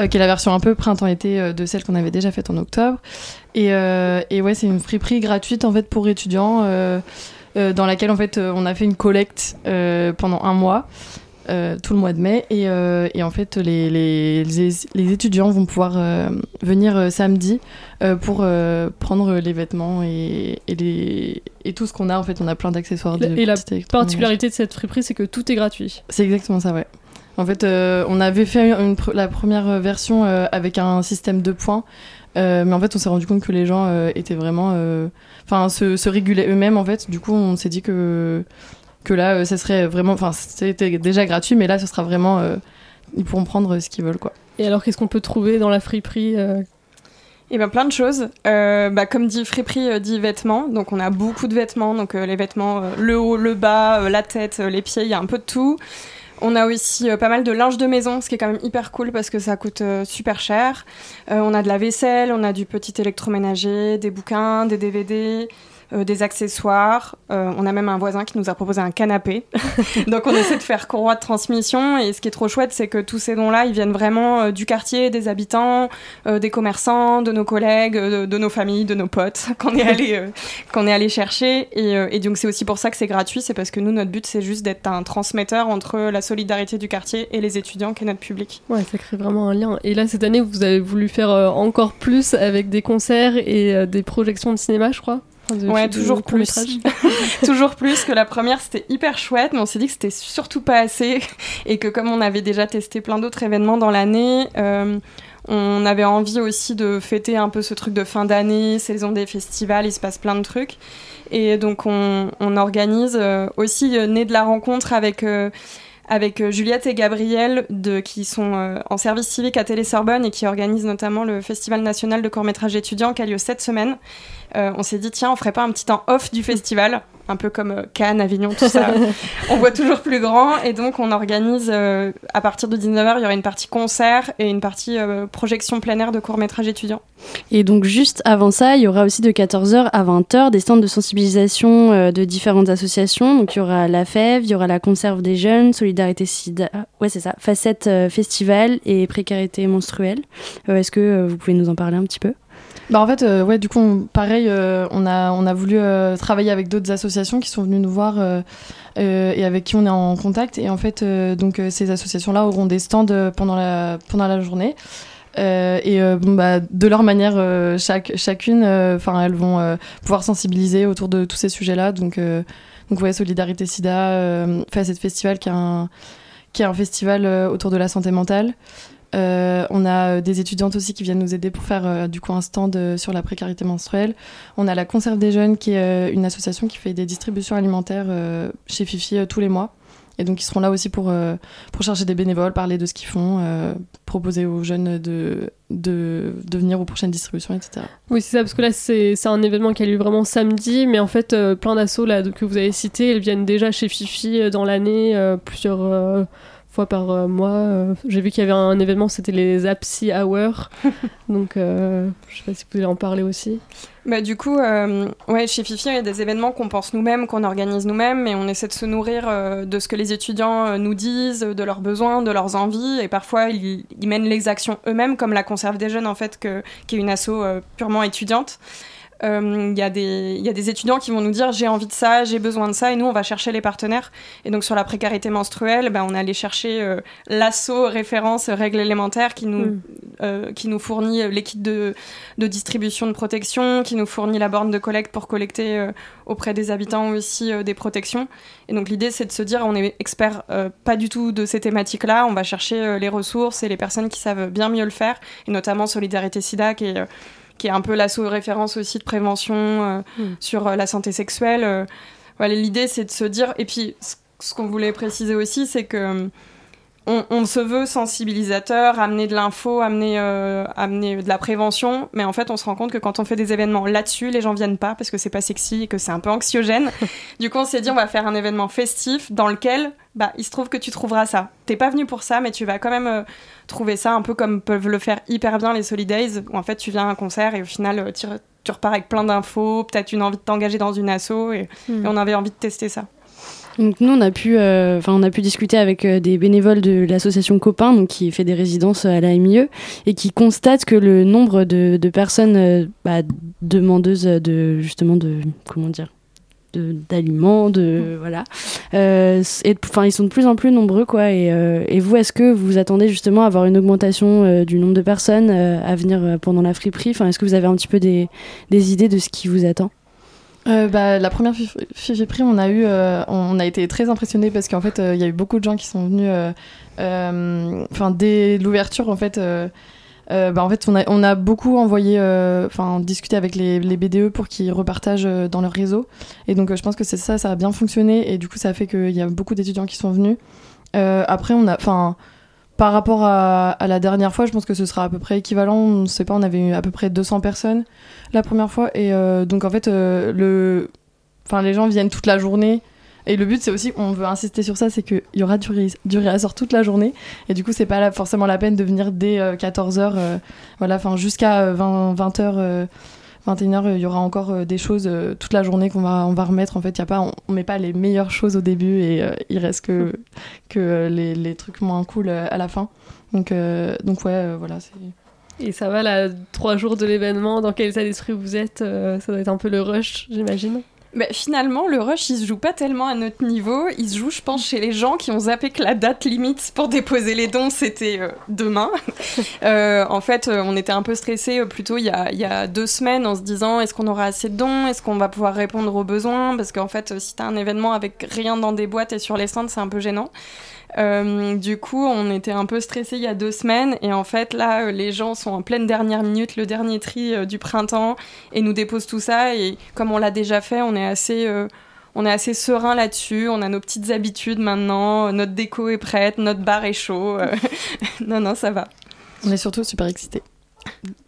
euh, qui est la version un peu printemps-été euh, de celle qu'on avait déjà faite en octobre. Et, euh, et ouais, c'est une Friperie gratuite en fait pour étudiants, dans laquelle en fait euh, on a fait une collecte euh, pendant un mois. euh, tout le mois de mai. Et, euh, et en fait les, les, les, étudiants vont pouvoir euh, venir euh, samedi euh, pour euh, prendre les vêtements et, et, les, et tout ce qu'on a. En fait on a plein d'accessoires Et la particularité de cette friperie c'est que tout est gratuit. C'est exactement ça ouais. En fait euh, on avait fait une pr- la première version euh, avec un système de points euh, mais en fait on s'est rendu compte que les gens euh, étaient vraiment euh, enfin se, se régulaient eux-mêmes en fait du coup on s'est dit que que là euh, ça serait vraiment enfin c'était déjà gratuit mais là ce sera vraiment euh, ils pourront prendre ce qu'ils veulent quoi Et alors, qu'est-ce qu'on peut trouver dans la friperie euh, Et ben plein de choses. Euh, bah, comme dit Friperie, euh, dit vêtements. Donc on a beaucoup de vêtements. Donc euh, les vêtements, euh, le haut, le bas, euh, la tête, euh, les pieds, il y a un peu de tout. On a aussi euh, pas mal de linge de maison, ce qui est quand même hyper cool parce que ça coûte euh, super cher. Euh, on a de la vaisselle, on a du petit électroménager, des bouquins, des DVD. Euh, des accessoires. Euh, on a même un voisin qui nous a proposé un canapé. Donc on essaie de faire courroie de transmission. Et ce qui est trop chouette, c'est que tous ces dons-là, ils viennent vraiment euh, du quartier, des habitants, des commerçants, de nos collègues, de, de nos familles, de nos potes qu'on est allé qu'on est allé chercher. Et, et donc c'est aussi pour ça que c'est gratuit, c'est parce que nous notre but c'est juste d'être un transmetteur entre la solidarité du quartier et les étudiants qui est notre public. Ouais, ça crée vraiment un lien. Et là, cette année, vous avez voulu faire encore plus avec des concerts et des projections de cinéma, je crois? De- Ouais, de toujours plus. Toujours plus que la première, c'était hyper chouette, mais on s'est dit que c'était surtout pas assez et que comme on avait déjà testé plein d'autres événements dans l'année, euh, on avait envie aussi de fêter un peu ce truc de fin d'année, saison des festivals, il se passe plein de trucs. Et donc on, on organise euh, aussi euh, né de la rencontre avec euh, avec Juliette et Gabriel de, qui sont euh, en service civique à Télé-Sorbonne et qui organisent notamment le Festival national de court-métrage étudiant qui a lieu cette semaine. Euh, on s'est dit, tiens, on ferait pas un petit temps off du festival, un peu comme euh, Cannes, Avignon, tout ça. on voit toujours plus grand et donc on organise euh, à partir de 19h, il y aura une partie concert et une partie euh, projection plein air de court-métrage étudiant. Et donc juste avant ça, il y aura aussi de 14h à 20h des stands de sensibilisation euh, de différentes associations. Donc il y aura la FEV, il y aura la Conserve des jeunes, Solidarité SIDA, ouais c'est ça, Facette Festival et Précarité menstruelle. Est-ce que vous pouvez nous en parler un petit peu? Bah en fait, euh, ouais, du coup, pareil, euh, on, a, on a voulu euh, travailler avec d'autres associations qui sont venues nous voir et avec qui on est en contact. Et en fait, donc, ces associations-là auront des stands pendant la, journée. Et bah, de leur manière, chaque, chacune, elles vont pouvoir sensibiliser autour de tous ces sujets-là. Donc, donc ouais, Solidarité SIDA, Facette Festival, qui est un, qui est un festival autour de la santé mentale. Euh, on a euh, des étudiantes aussi qui viennent nous aider pour faire euh, du coup un stand sur la précarité menstruelle. On a la Conserve des jeunes qui est une association qui fait des distributions alimentaires chez Fifi tous les mois. Et donc ils seront là aussi pour, pour chercher des bénévoles, parler de ce qu'ils font, proposer aux jeunes de, de, de, venir aux prochaines distributions, etc. Oui, c'est ça, parce que là, c'est un événement qui a lieu vraiment samedi, mais en fait, plein d'assauts que vous avez cités, elles viennent déjà chez Fifi dans l'année, plusieurs fois par euh, mois. Euh, j'ai vu qu'il y avait un événement, c'était les Apsy Hour. Donc, euh, je sais pas si vous pouvez en parler aussi. Bah, du coup, ouais, chez Fifi, il y a des événements qu'on pense nous-mêmes, qu'on organise nous-mêmes, mais on essaie de se nourrir de ce que les étudiants nous disent, de leurs besoins, de leurs envies, et parfois ils, mènent les actions eux-mêmes, comme la Conserve des Jeunes, en fait, que, qui est une asso purement étudiante. Il euh, y, a des étudiants qui vont nous dire j'ai envie de ça, j'ai besoin de ça, et nous on va chercher les partenaires. Et donc sur la précarité menstruelle, ben, on allait chercher euh, l'assaut référence règles élémentaires qui nous, mm. euh, qui nous fournit les kits de, de, distribution de protection, qui nous fournit la borne de collecte pour collecter auprès des habitants aussi des protections. Et donc l'idée c'est de se dire on est expert pas du tout de ces thématiques-là, on va chercher les ressources et les personnes qui savent bien mieux le faire, et notamment Solidarité SIDA qui est qui est un peu la référence aussi de prévention euh, hmm. sur euh, la santé sexuelle. Euh, voilà, L'idée, c'est de se dire. Et puis, ce qu'on voulait préciser aussi, c'est que on, se veut sensibilisateur, amener de l'info, amener, euh, amener de la prévention, mais en fait, on se rend compte que quand on fait des événements là-dessus, les gens viennent pas parce que c'est pas sexy et que c'est un peu anxiogène. du coup, on s'est dit, on va faire un événement festif dans lequel, bah, il se trouve que tu trouveras ça. T'es pas venu pour ça, mais tu vas quand même euh, trouver ça un peu comme peuvent le faire hyper bien les Solidays, où en fait, tu viens à un concert et au final, euh, tu, repars avec plein d'infos, peut-être une envie de t'engager dans une asso, et hmm. on avait envie de tester ça. Donc nous, on a pu, euh, enfin, on a pu discuter avec euh, des bénévoles de l'association Copain, donc qui fait des résidences à la MIE, et qui constatent que le nombre de, personnes euh, bah, demandeuses de justement de comment dire d'aliments, de, voilà. Enfin, ils sont de plus en plus nombreux, quoi. Et, et vous, est-ce que vous attendez justement à avoir une augmentation du nombre de personnes à venir pendant la friperie? Enfin, est-ce que vous avez un petit peu des, des idées de ce qui vous attend? Euh, bah, la première Fifi Prix, on a eu, euh, on a été très impressionnés parce qu'en fait, euh, il y a eu beaucoup de gens qui sont venus, enfin dès l'ouverture, en fait. bah, en fait, on a, on a beaucoup envoyé, enfin, discuté avec les, BDE pour qu'ils repartagent dans leur réseau. Et donc, je pense que c'est ça, ça a bien fonctionné. Et du coup, ça a fait qu'il y a beaucoup d'étudiants qui sont venus. après, on a, enfin, par rapport à, la dernière fois, je pense que ce sera à peu près équivalent. On ne sait pas, on avait eu à peu près 200 personnes la première fois. Et euh, donc, en fait, euh, les gens viennent toute la journée. Et le but, c'est aussi, on veut insister sur ça, c'est qu'il y aura du, réassort toute la journée. Et du coup, c'est pas forcément la peine de venir dès 14h, euh, voilà, jusqu'à 20, 20h. 21h, il y aura encore euh, des choses euh, toute la journée qu'on va, on va remettre. En fait, y a pas, on, ne met pas les meilleures choses au début et euh, il reste que, que les, les, trucs moins cool à la fin. Donc, donc ouais, voilà. Et ça va, là, trois jours de l'événement, dans quel état d'esprit vous êtes Ça doit être un peu le rush, j'imagine? Bah, finalement, le rush, il se joue pas tellement à notre niveau. Il se joue, je pense, chez les gens qui ont zappé que la date limite pour déposer les dons, c'était euh, demain. euh, en fait, euh, on était un peu stressés euh, plutôt il y, a, il y a, deux semaines en se disant est-ce qu'on aura assez de dons? Est-ce qu'on va pouvoir répondre aux besoins? Parce qu'en fait, si tu as un événement avec rien dans des boîtes et sur les stands, c'est un peu gênant. Euh, du coup, on était un peu stressés il y a deux semaines et en fait là, euh, les gens sont en pleine dernière minute, le dernier tri euh, du printemps et nous déposent tout ça et comme on l'a déjà fait, on est assez on est assez serein là-dessus, on a nos petites habitudes maintenant, notre déco est prête, notre bar est chaud. non, non, ça va. On est surtout super excités.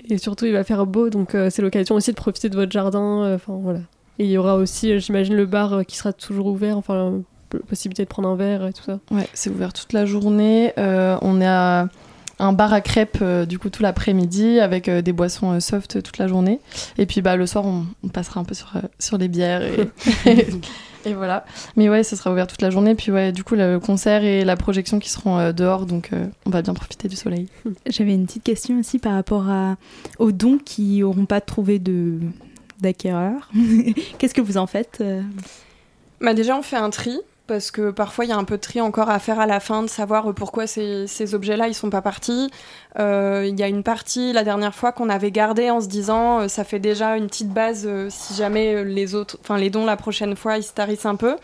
Et surtout, il va faire beau, donc c'est l'occasion aussi de profiter de votre jardin. Enfin, voilà. Et il y aura aussi, j'imagine, le bar qui sera toujours ouvert, enfin, possibilité de prendre un verre et tout ça. Ouais, c'est ouvert toute la journée. Euh, on est à un bar à crêpes euh, du coup tout l'après-midi avec euh, des boissons soft toute la journée. Et puis bah, le soir, on, passera un peu sur, sur les bières et, et, voilà. Mais ouais, ça sera ouvert toute la journée. Puis ouais, du coup, le concert et la projection qui seront dehors, donc on va bien profiter du soleil. J'avais une petite question aussi par rapport à, aux dons qui n'auront pas trouvé de d'acquéreurs. Qu'est-ce que vous en faites bah déjà, on fait un tri parce que parfois il y a un peu de tri encore à faire à la fin de savoir pourquoi ces, ces objets-là ils sont pas partis. Euh, il y a une partie la dernière fois qu'on avait gardé en se disant euh, ça fait déjà une petite base euh, si jamais les autres, enfin les dons la prochaine fois ils se tarissent un peu.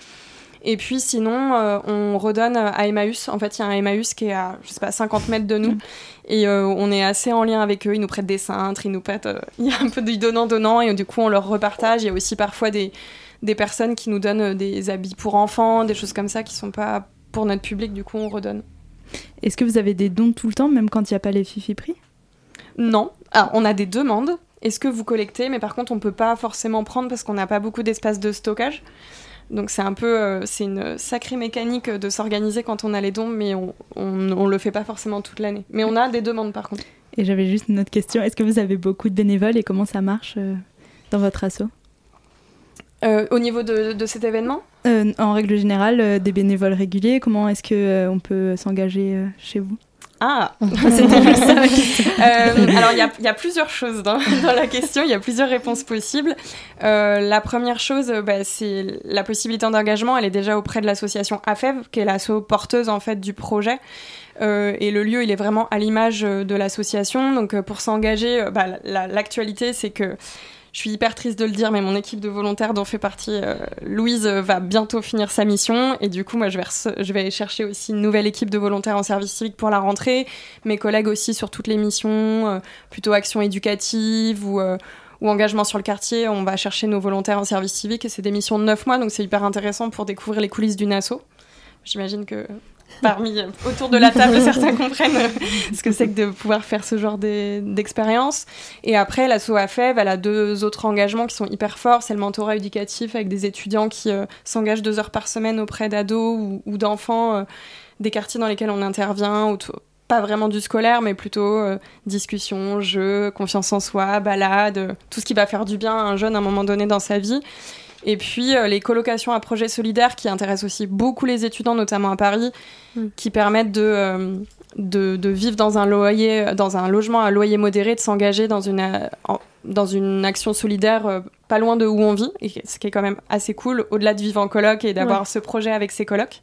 Et puis sinon, on redonne à Emmaüs. En fait, il y a un Emmaüs qui est à, je sais pas, 50 mètres de nous. Et on est assez en lien avec eux. Ils nous prêtent des cintres, ils nous prêtent... Il y a un peu du donnant-donnant. Et du coup, on leur repartage. Il y a aussi parfois des, des personnes qui nous donnent euh, des habits pour enfants, des choses comme ça qui sont pas pour notre public, du coup, on redonne. Est-ce que vous avez des dons tout le temps, même quand il n'y a pas les Fifi Prix? Non. Alors, on a des demandes. Est-ce que vous collectez? Mais par contre, on ne peut pas forcément prendre parce qu'on n'a pas beaucoup d'espace de stockage. Donc c'est un peu, euh, c'est une sacrée mécanique de s'organiser quand on a les dons, mais on, on, le fait pas forcément toute l'année. Mais on a des demandes par contre. Et j'avais juste une autre question. Est-ce que vous avez beaucoup de bénévoles et comment ça marche euh, dans votre asso? Euh, Au niveau de, de cet événement En règle générale, des bénévoles réguliers. Comment est-ce que on peut s'engager chez vous? Ah, c'était ça ma question. Euh, alors, il y, y a, plusieurs choses dans, dans, la question, il y a plusieurs réponses possibles. Euh, la première chose, bah, c'est la possibilité d'engagement. Elle est déjà auprès de l'association AFEV, qui est l'asso porteuse en fait du projet. Euh, et le lieu, il est vraiment à l'image de l'association. Donc, euh, pour s'engager, bah, l'actualité, c'est que je suis hyper triste de le dire, mais mon équipe de volontaires dont fait partie euh, Louise euh, va bientôt finir sa mission. Et du coup, moi, je vais, je vais chercher aussi une nouvelle équipe de volontaires en service civique pour la rentrée. Mes collègues aussi sur toutes les missions, euh, plutôt action éducative ou, ou engagement sur le quartier. On va chercher nos volontaires en service civique et c'est des missions de 9 mois, donc c'est hyper intéressant pour découvrir les coulisses d'une asso. J'imagine que parmi autour de la table, certains comprennent euh, ce que c'est que de pouvoir faire ce genre d'expérience. Et après, l'asso AFEV, elle a deux autres engagements qui sont hyper forts. C'est le mentorat éducatif avec des étudiants qui euh, s'engagent deux heures par semaine auprès d'ados ou, d'enfants euh, des quartiers dans lesquels on intervient, pas vraiment du scolaire, mais plutôt discussion, jeu, confiance en soi, balade, tout ce qui va faire du bien à un jeune à un moment donné dans sa vie. Et puis euh, les colocations à projets solidaires qui intéressent aussi beaucoup les étudiants, notamment à Paris, mm. qui permettent euh, de, de, vivre dans un, loyer, dans un logement à loyer modéré, de s'engager dans une, euh, dans une action solidaire pas loin de où on vit, et ce qui est quand même assez cool, au-delà de vivre en coloc et d'avoir ce projet avec ses colocs.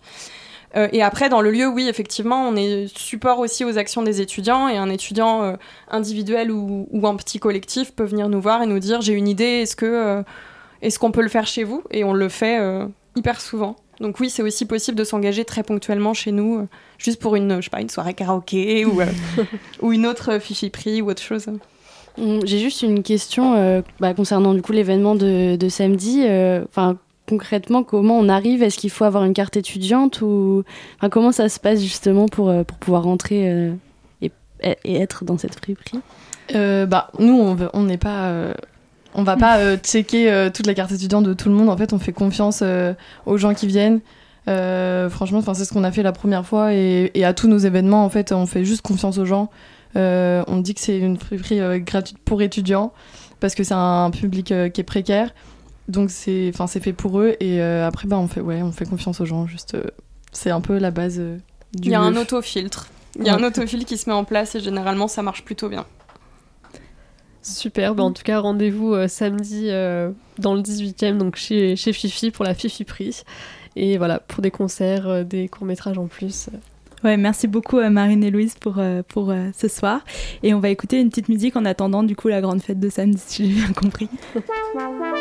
et après, dans le lieu, oui, effectivement, on est support aussi aux actions des étudiants et un étudiant individuel ou, ou, en petit collectif peut venir nous voir et nous dire j'ai une idée, est-ce que est-ce qu'on peut le faire chez vous Et on le fait euh, hyper souvent. Donc oui, c'est aussi possible de s'engager très ponctuellement chez nous, euh, juste pour une, je sais pas, une soirée karaoké ou, euh, ou une autre fichi prix ou autre chose. Hum, j'ai juste une question bah, concernant du coup l'événement de, de, samedi. Enfin, concrètement, comment on arrive? Est-ce qu'il faut avoir une carte étudiante ou enfin, comment ça se passe justement pour, pour pouvoir rentrer et, et, être dans cette friperie? Bah, nous, on n'est pas on va pas euh, checker euh, toute la carte étudiante de tout le monde. En fait, on fait confiance euh, aux gens qui viennent. franchement, c'est ce qu'on a fait la première fois et, à tous nos événements, en fait, on fait juste confiance aux gens. on dit que c'est une friperie gratuite pour étudiants parce que c'est un public qui est précaire. Donc c'est, enfin, c'est fait pour eux et après, bah, on fait, ouais, on fait confiance aux gens. Juste, c'est un peu la base du. Il y a un autofiltre. Il y a un autofiltre qui se met en place et généralement ça marche plutôt bien. Super, bah, en tout cas rendez-vous euh, samedi euh, dans le 18e, donc chez, chez Fifi pour la Fifi Prix. Et voilà, pour des concerts, euh, des courts-métrages en plus. Ouais, merci beaucoup à Marine et Louise pour, pour ce soir. Et on va écouter une petite musique en attendant du coup la grande fête de samedi, si j'ai bien compris.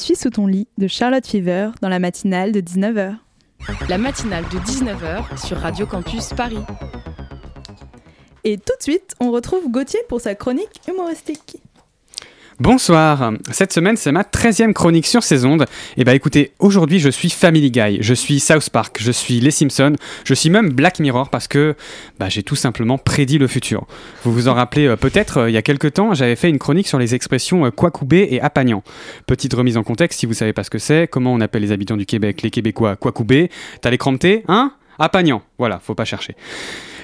suis sous ton lit de Charlotte Fever dans la matinale de 19h. La matinale de 19h sur Radio Campus Paris. Et tout de suite, on retrouve Gauthier pour sa chronique humoristique. Bonsoir, cette semaine c'est ma 13e chronique sur ces ondes. Et bah écoutez, aujourd'hui je suis Family Guy, je suis South Park, je suis Les Simpsons, je suis même Black Mirror parce que bah, j'ai tout simplement prédit le futur. Vous vous en rappelez euh, peut-être, euh, il y a quelques temps j'avais fait une chronique sur les expressions euh, Kwakubé et Apagnan. Petite remise en contexte si vous savez pas ce que c'est, comment on appelle les habitants du Québec, les Québécois Kwakubé, t'as les cramptés, hein? Apagnan, voilà, faut pas chercher.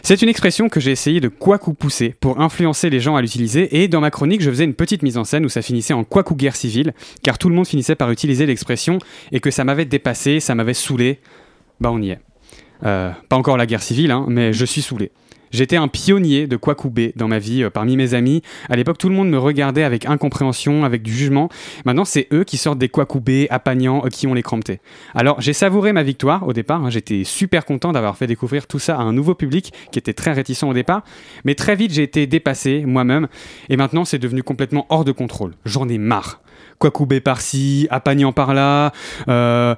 C'est une expression que j'ai essayé de quacou pousser pour influencer les gens à l'utiliser et dans ma chronique je faisais une petite mise en scène où ça finissait en quacou guerre civile car tout le monde finissait par utiliser l'expression et que ça m'avait dépassé, ça m'avait saoulé. Bah on y est. Euh, pas encore la guerre civile, hein, mais je suis saoulé. J'étais un pionnier de Kwakubé dans ma vie, euh, parmi mes amis. À l'époque, tout le monde me regardait avec incompréhension, avec du jugement. Maintenant, c'est eux qui sortent des Kwakubé, Apagnan, euh, qui ont les cramptés. Alors, j'ai savouré ma victoire au départ. hein. J'étais super content d'avoir fait découvrir tout ça à un nouveau public qui était très réticent au départ. Mais très vite, j'ai été dépassé moi-même. Et maintenant, c'est devenu complètement hors de contrôle. J'en ai marre. Kwakubé par-ci, Apagnan par-là. Euh,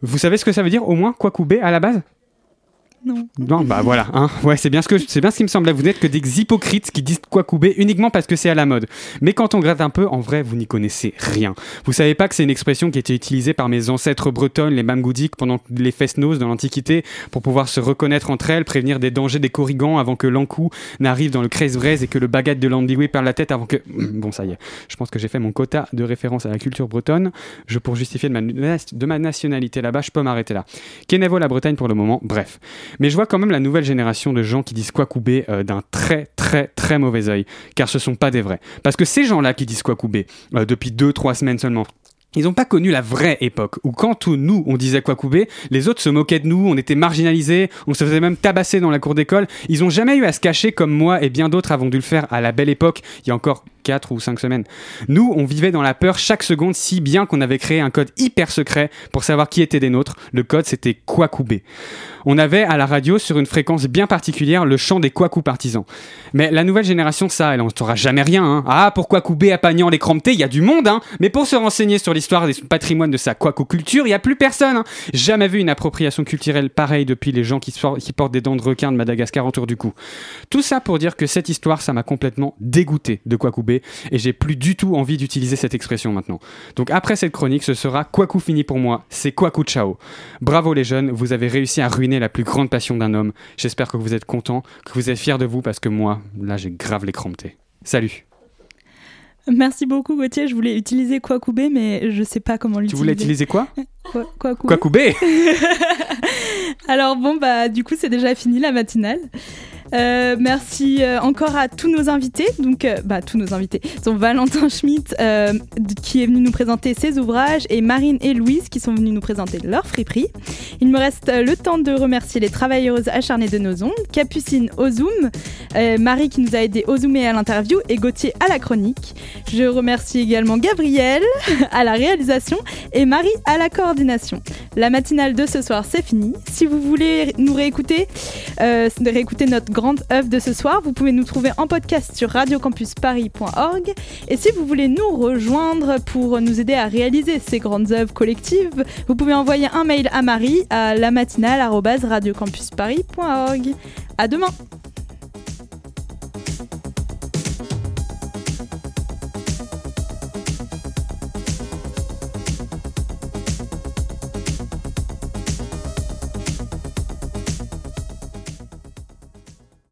Vous savez ce que ça veut dire au moins, Kwakubé à la base? Non. non, bah voilà, hein. ouais, c'est bien ce que c'est bien ce qui me semblait. Vous n'êtes que des hypocrites qui disent quoi couper uniquement parce que c'est à la mode. Mais quand on gratte un peu, en vrai, vous n'y connaissez rien. Vous savez pas que c'est une expression qui était utilisée par mes ancêtres bretonnes, les mamgoudiques, pendant les fest-noz dans l'Antiquité, pour pouvoir se reconnaître entre elles, prévenir des dangers des corrigans avant que l'encou n'arrive dans le Creuse-Braise et que le baguette de l'Andiway perde la tête avant que. Bon, ça y est. Je pense que j'ai fait mon quota de référence à la culture bretonne. Je pour justifier de ma, de ma nationalité là-bas, je peux m'arrêter là. Kenevo la Bretagne pour le moment. Bref. Mais je vois quand même la nouvelle génération de gens qui disent Kwakubé euh, d'un très très très mauvais œil, car ce sont pas des vrais. Parce que ces gens-là qui disent Kwakubé, euh, depuis 2-3 semaines seulement, ils n'ont pas connu la vraie époque où quand nous on disait Kwakubé, les autres se moquaient de nous, on était marginalisés, on se faisait même tabasser dans la cour d'école. Ils ont jamais eu à se cacher comme moi et bien d'autres avons dû le faire à la belle époque, il y a encore 4 ou 5 semaines. Nous, on vivait dans la peur chaque seconde si bien qu'on avait créé un code hyper secret pour savoir qui était des nôtres. Le code c'était Kwakubé. On avait à la radio sur une fréquence bien particulière le chant des Kwaku partisans. Mais la nouvelle génération, ça, elle en saura jamais rien. hein. Ah, pourquoi Koubé, Apagnan, les Cramptés, il y a du monde, hein. Mais pour se renseigner sur l'histoire et son patrimoine de sa Kwaku culture, il y a plus personne. hein. Jamais vu une appropriation culturelle pareille depuis les gens qui, qui portent des dents de requin de Madagascar autour du cou. Tout ça pour dire que cette histoire, ça m'a complètement dégoûté de Et j'ai plus du tout envie d'utiliser cette expression maintenant. Donc après cette chronique, ce sera Kwaku fini pour moi, c'est Kwaku ciao. Bravo les jeunes, vous avez réussi à ruiner la plus grande passion d'un homme. J'espère que vous êtes contents, que vous êtes fiers de vous parce que moi, là, j'ai grave les cramptés. Salut. Merci beaucoup Gauthier, je voulais utiliser Kwakubé mais je sais pas comment Tu l'utiliser. voulais utiliser quoi? Kwakubé Alors bon bah du coup c'est déjà fini la matinale. Euh, merci euh, encore à tous nos invités, donc euh, bah, tous nos invités sont Valentin Schmitt qui est venu nous présenter ses ouvrages et Marine et Louise qui sont venus nous présenter leur friperie. Il me reste le temps de remercier les travailleuses acharnées de nos ondes, Capucine au Zoom, Marie qui nous a aidé au Zoom et à l'interview et Gauthier à la chronique. Je remercie également Gabriel à la réalisation et Marie à la coordination. La matinale de ce soir c'est fini. Si vous voulez nous réécouter, réécouter notre grande œuvre de ce soir, vous pouvez nous trouver en podcast sur radiocampusparis.org. Et si vous voulez nous rejoindre pour nous aider à réaliser ces grandes œuvres collectives, vous pouvez envoyer un mail à Marie à lamatinale@radiocampusparis.org. À demain.